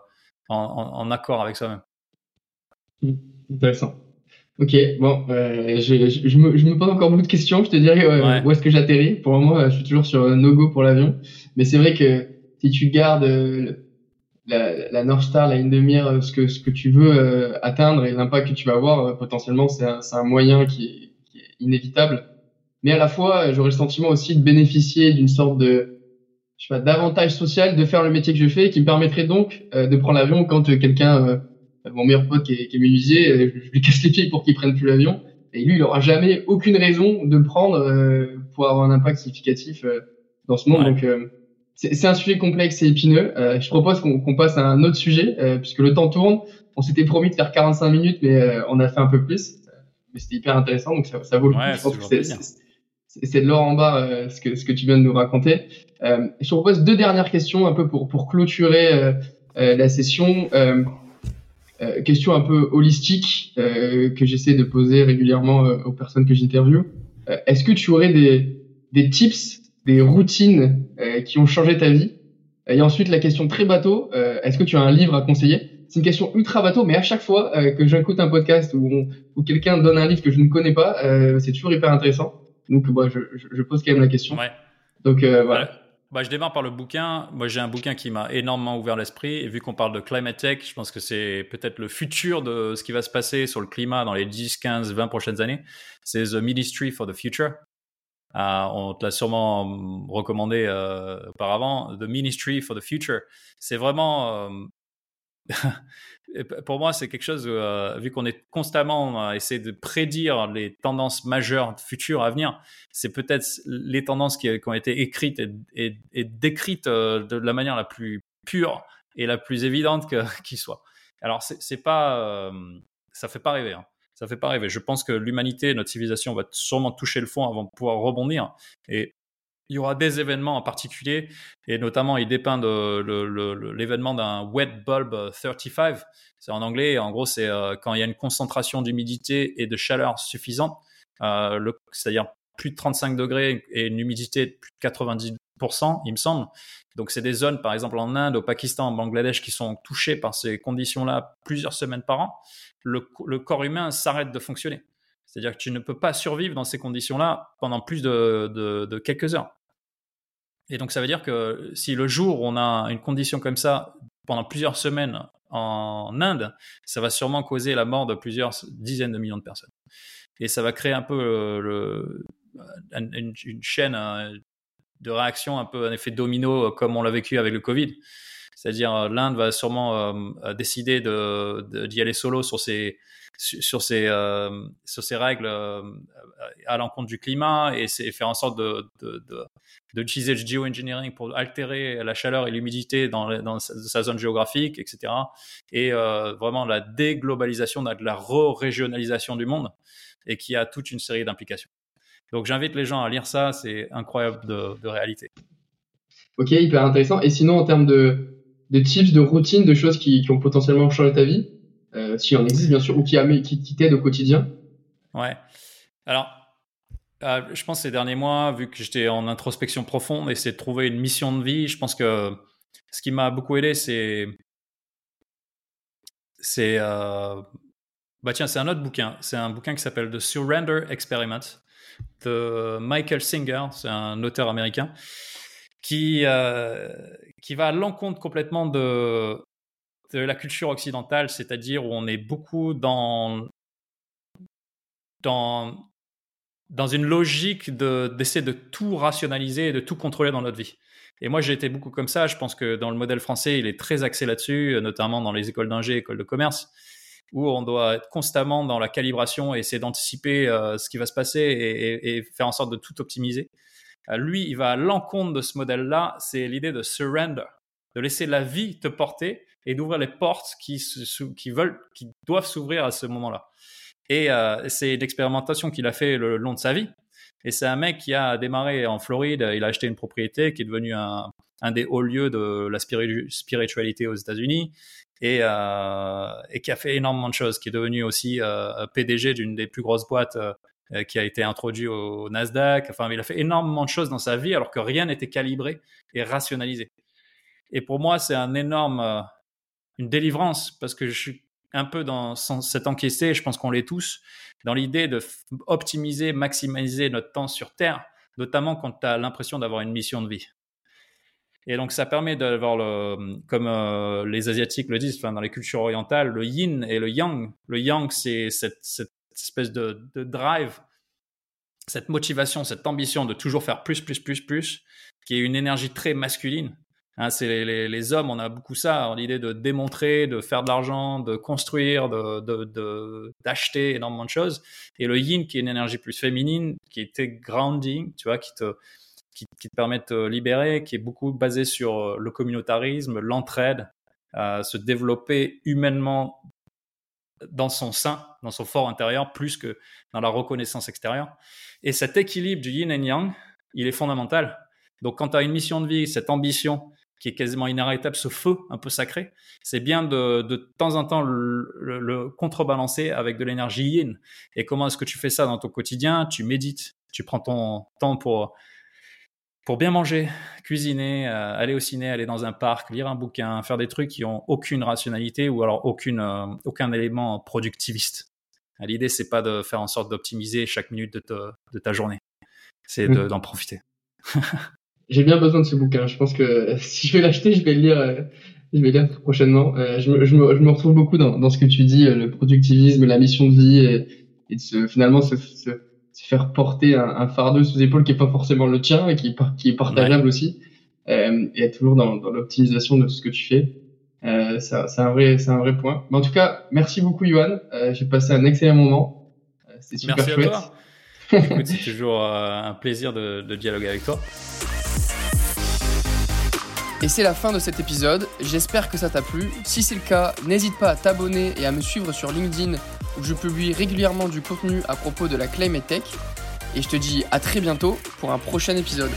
en, en, accord avec soi-même. Mmh, intéressant. Ok, bon, euh, je, je, je, me, je, me, pose encore beaucoup de questions. Je te dirais euh, où est-ce que j'atterris? Pour moi, je suis toujours sur no go pour l'avion. Mais c'est vrai que si tu gardes euh, la, la North Star, la ligne de mire, ce que, ce que tu veux euh, atteindre et l'impact que tu vas avoir, potentiellement, c'est un, un, moyen qui est, qui est, inévitable. Mais à la fois, j'aurais le sentiment aussi de bénéficier d'une sorte de je sais pas, d'avantage social de faire le métier que je fais, qui me permettrait donc de prendre l'avion quand quelqu'un mon meilleur pote qui est, qui est menuisier, euh, je, lui casse les pieds pour qu'il prenne plus l'avion. Et lui, il aura jamais aucune raison de prendre euh, pour avoir un impact significatif euh, dans ce monde. Donc, c'est un sujet complexe et épineux. je propose qu'on passe à un autre sujet, puisque le temps tourne. On s'était promis de faire 45 minutes, mais on a fait un peu plus. Mais c'était hyper intéressant, donc ça, ça vaut le coup. je pense que c'est de l'or en bas ce, que, ce que tu viens de nous raconter. je te propose deux dernières questions, un peu pour, pour clôturer la session. Euh, question un peu holistique euh, que j'essaie de poser régulièrement euh, aux personnes que j'interviewe. Est-ce que tu aurais des, des tips, des routines qui ont changé ta vie Et ensuite, la question très bateau, est-ce que tu as un livre à conseiller? C'est une question ultra bateau, mais à chaque fois que j'écoute un podcast où, où quelqu'un donne un livre que je ne connais pas, c'est toujours hyper intéressant. Donc, moi, je, je, pose quand même la question. Ouais. Donc, voilà. Bah, je démarre par le bouquin. Moi, j'ai un bouquin qui m'a énormément ouvert l'esprit. Et vu qu'on parle de climate tech, je pense que c'est peut-être le futur de ce qui va se passer sur le climat dans les 10, 15, 20 prochaines années. C'est The Ministry for the Future. Euh, on te l'a sûrement recommandé euh, auparavant. The Ministry for the Future. C'est vraiment euh, pour moi, c'est quelque chose, vu qu'on est constamment à essayer de prédire les tendances majeures futures à venir, c'est peut-être les tendances qui, ont été écrites et, décrites de la manière la plus pure et la plus évidente qui soit. Alors, c'est pas, ça fait pas rêver. Hein. Ça fait pas rêver. Je pense que l'humanité, notre civilisation va sûrement toucher le fond avant de pouvoir rebondir. Et il y aura des événements en particulier, et notamment il dépeint l'événement d'un wet bulb 35. C'est en anglais, en gros, c'est euh, quand il y a une concentration d'humidité et de chaleur suffisante, euh, c'est-à-dire plus de 35 degrés et une humidité de plus de 90%, il me semble. Donc, c'est des zones, par exemple, en Inde, au Pakistan, en Bangladesh, qui sont touchées par ces conditions-là plusieurs semaines par an. Le, corps humain s'arrête de fonctionner. C'est-à-dire que tu ne peux pas survivre dans ces conditions-là pendant plus de, quelques heures. Et donc ça veut dire que si le jour on a une condition comme ça pendant plusieurs semaines en Inde, ça va sûrement causer la mort de plusieurs dizaines de millions de personnes. Et ça va créer un peu le, une, chaîne euh, de réaction, un peu un effet domino comme on l'a vécu avec le Covid. C'est-à-dire euh, l'Inde va sûrement euh, décider d'y de, aller solo sur ses, sur euh, sur règles euh, à l'encontre du climat et faire en sorte de, d'utiliser le geoengineering pour altérer la chaleur et l'humidité dans, dans, sa zone géographique, etc. Et euh, vraiment la déglobalisation, de la re-régionalisation du monde et qui a toute une série d'implications. Donc j'invite les gens à lire ça, c'est incroyable de, de, réalité. Ok, hyper intéressant. Et sinon, en termes de, de tips, de routines, de choses qui, qui ont potentiellement changé ta vie, euh, s'il en existe bien sûr, ou qui, qui, qui t'aide au quotidien Ouais. Alors, euh, je pense ces derniers mois, vu que j'étais en introspection profonde, et c'est de trouver une mission de vie. Je pense que ce qui m'a beaucoup aidé, c'est. C'est. Euh, bah tiens, c'est un autre bouquin. C'est un bouquin qui s'appelle The Surrender Experiment de Michael Singer. C'est un auteur américain qui, qui va à l'encontre complètement de, de la culture occidentale, c'est-à-dire où on est beaucoup dans, dans, dans une logique d'essayer de, tout rationaliser et de tout contrôler dans notre vie. Et moi, j'ai été beaucoup comme ça. Je pense que dans le modèle français, il est très axé là-dessus, notamment dans les écoles d'ingé, écoles de commerce, où on doit être constamment dans la calibration et essayer d'anticiper euh, ce qui va se passer et, faire en sorte de tout optimiser. Euh, lui, il va à l'encontre de ce modèle-là. C'est l'idée de surrender, de laisser la vie te porter et d'ouvrir les portes qui, qui, veulent, qui doivent s'ouvrir à ce moment-là. Et euh, c'est l'expérimentation qu'il a fait le long de sa vie. Et c'est un mec qui a démarré en Floride, il a acheté une propriété qui est devenue un, un des hauts lieux de la spiritualité aux États-Unis et, euh, et, qui a fait énormément de choses, qui est devenu aussi euh, PDG d'une des plus grosses boîtes euh, qui a été introduit au Nasdaq. Enfin, il a fait énormément de choses dans sa vie alors que rien n'était calibré et rationalisé. Et pour moi, c'est un énorme une délivrance parce que je suis un peu dans cet encaissé, je pense qu'on l'est tous, dans l'idée de optimiser, maximiser notre temps sur Terre, notamment quand tu as l'impression d'avoir une mission de vie. Et donc ça permet d'avoir le, comme euh, les asiatiques le disent, dans les cultures orientales, le yin et le yang. Le yang, c'est cette, espèce de, drive, cette motivation, cette ambition de toujours faire plus, plus, plus, plus, qui est une énergie très masculine. Hein, c'est les, les, hommes, on a beaucoup ça, l'idée de démontrer, de faire de l'argent, de construire, de, d'acheter énormément de choses. Et le yin, qui est une énergie plus féminine, qui était grounding, tu vois, qui te, qui, te permet de te libérer, qui est beaucoup basé sur euh, le communautarisme, l'entraide, euh, se développer humainement dans son sein, dans son fort intérieur, plus que dans la reconnaissance extérieure. Et cet équilibre du yin et yang, il est fondamental. Donc, quand tu as une mission de vie, cette ambition, qui est quasiment inarrêtable, ce feu un peu sacré, c'est bien de, de, temps en temps le, contrebalancer avec de l'énergie yin. Et comment est-ce que tu fais ça dans ton quotidien? Tu médites, tu prends ton temps pour, pour bien manger, cuisiner, euh, aller au ciné, aller dans un parc, lire un bouquin, faire des trucs qui ont aucune rationalité ou alors aucune, euh, aucun élément productiviste. L'idée, c'est pas de faire en sorte d'optimiser chaque minute de, de ta journée, c'est mmh. d'en profiter. j'ai bien besoin de ce bouquin. Je pense que si je vais l'acheter, je vais le lire. Euh, je vais lire très prochainement. Euh, je, me, je, me, je, me, retrouve beaucoup dans, dans, ce que tu dis, euh, le productivisme, la mission de vie, et, et de se, finalement se, se, faire porter un, un, fardeau sous épaule qui est pas forcément le tien et qui est, qui est partageable aussi, euh, et être toujours dans, dans l'optimisation de tout ce que tu fais. Euh, c'est un vrai, c'est un vrai point. Mais en tout cas, merci beaucoup, Yohan. Euh, j'ai passé un excellent moment. Euh, c'était super merci chouette. à toi. Écoute, c'est toujours un plaisir de, de dialoguer avec toi. Et c'est la fin de cet épisode. J'espère que ça t'a plu. Si c'est le cas, n'hésite pas à t'abonner et à me suivre sur LinkedIn où je publie régulièrement du contenu à propos de la Climate Tech. Et je te dis à très bientôt pour un prochain épisode.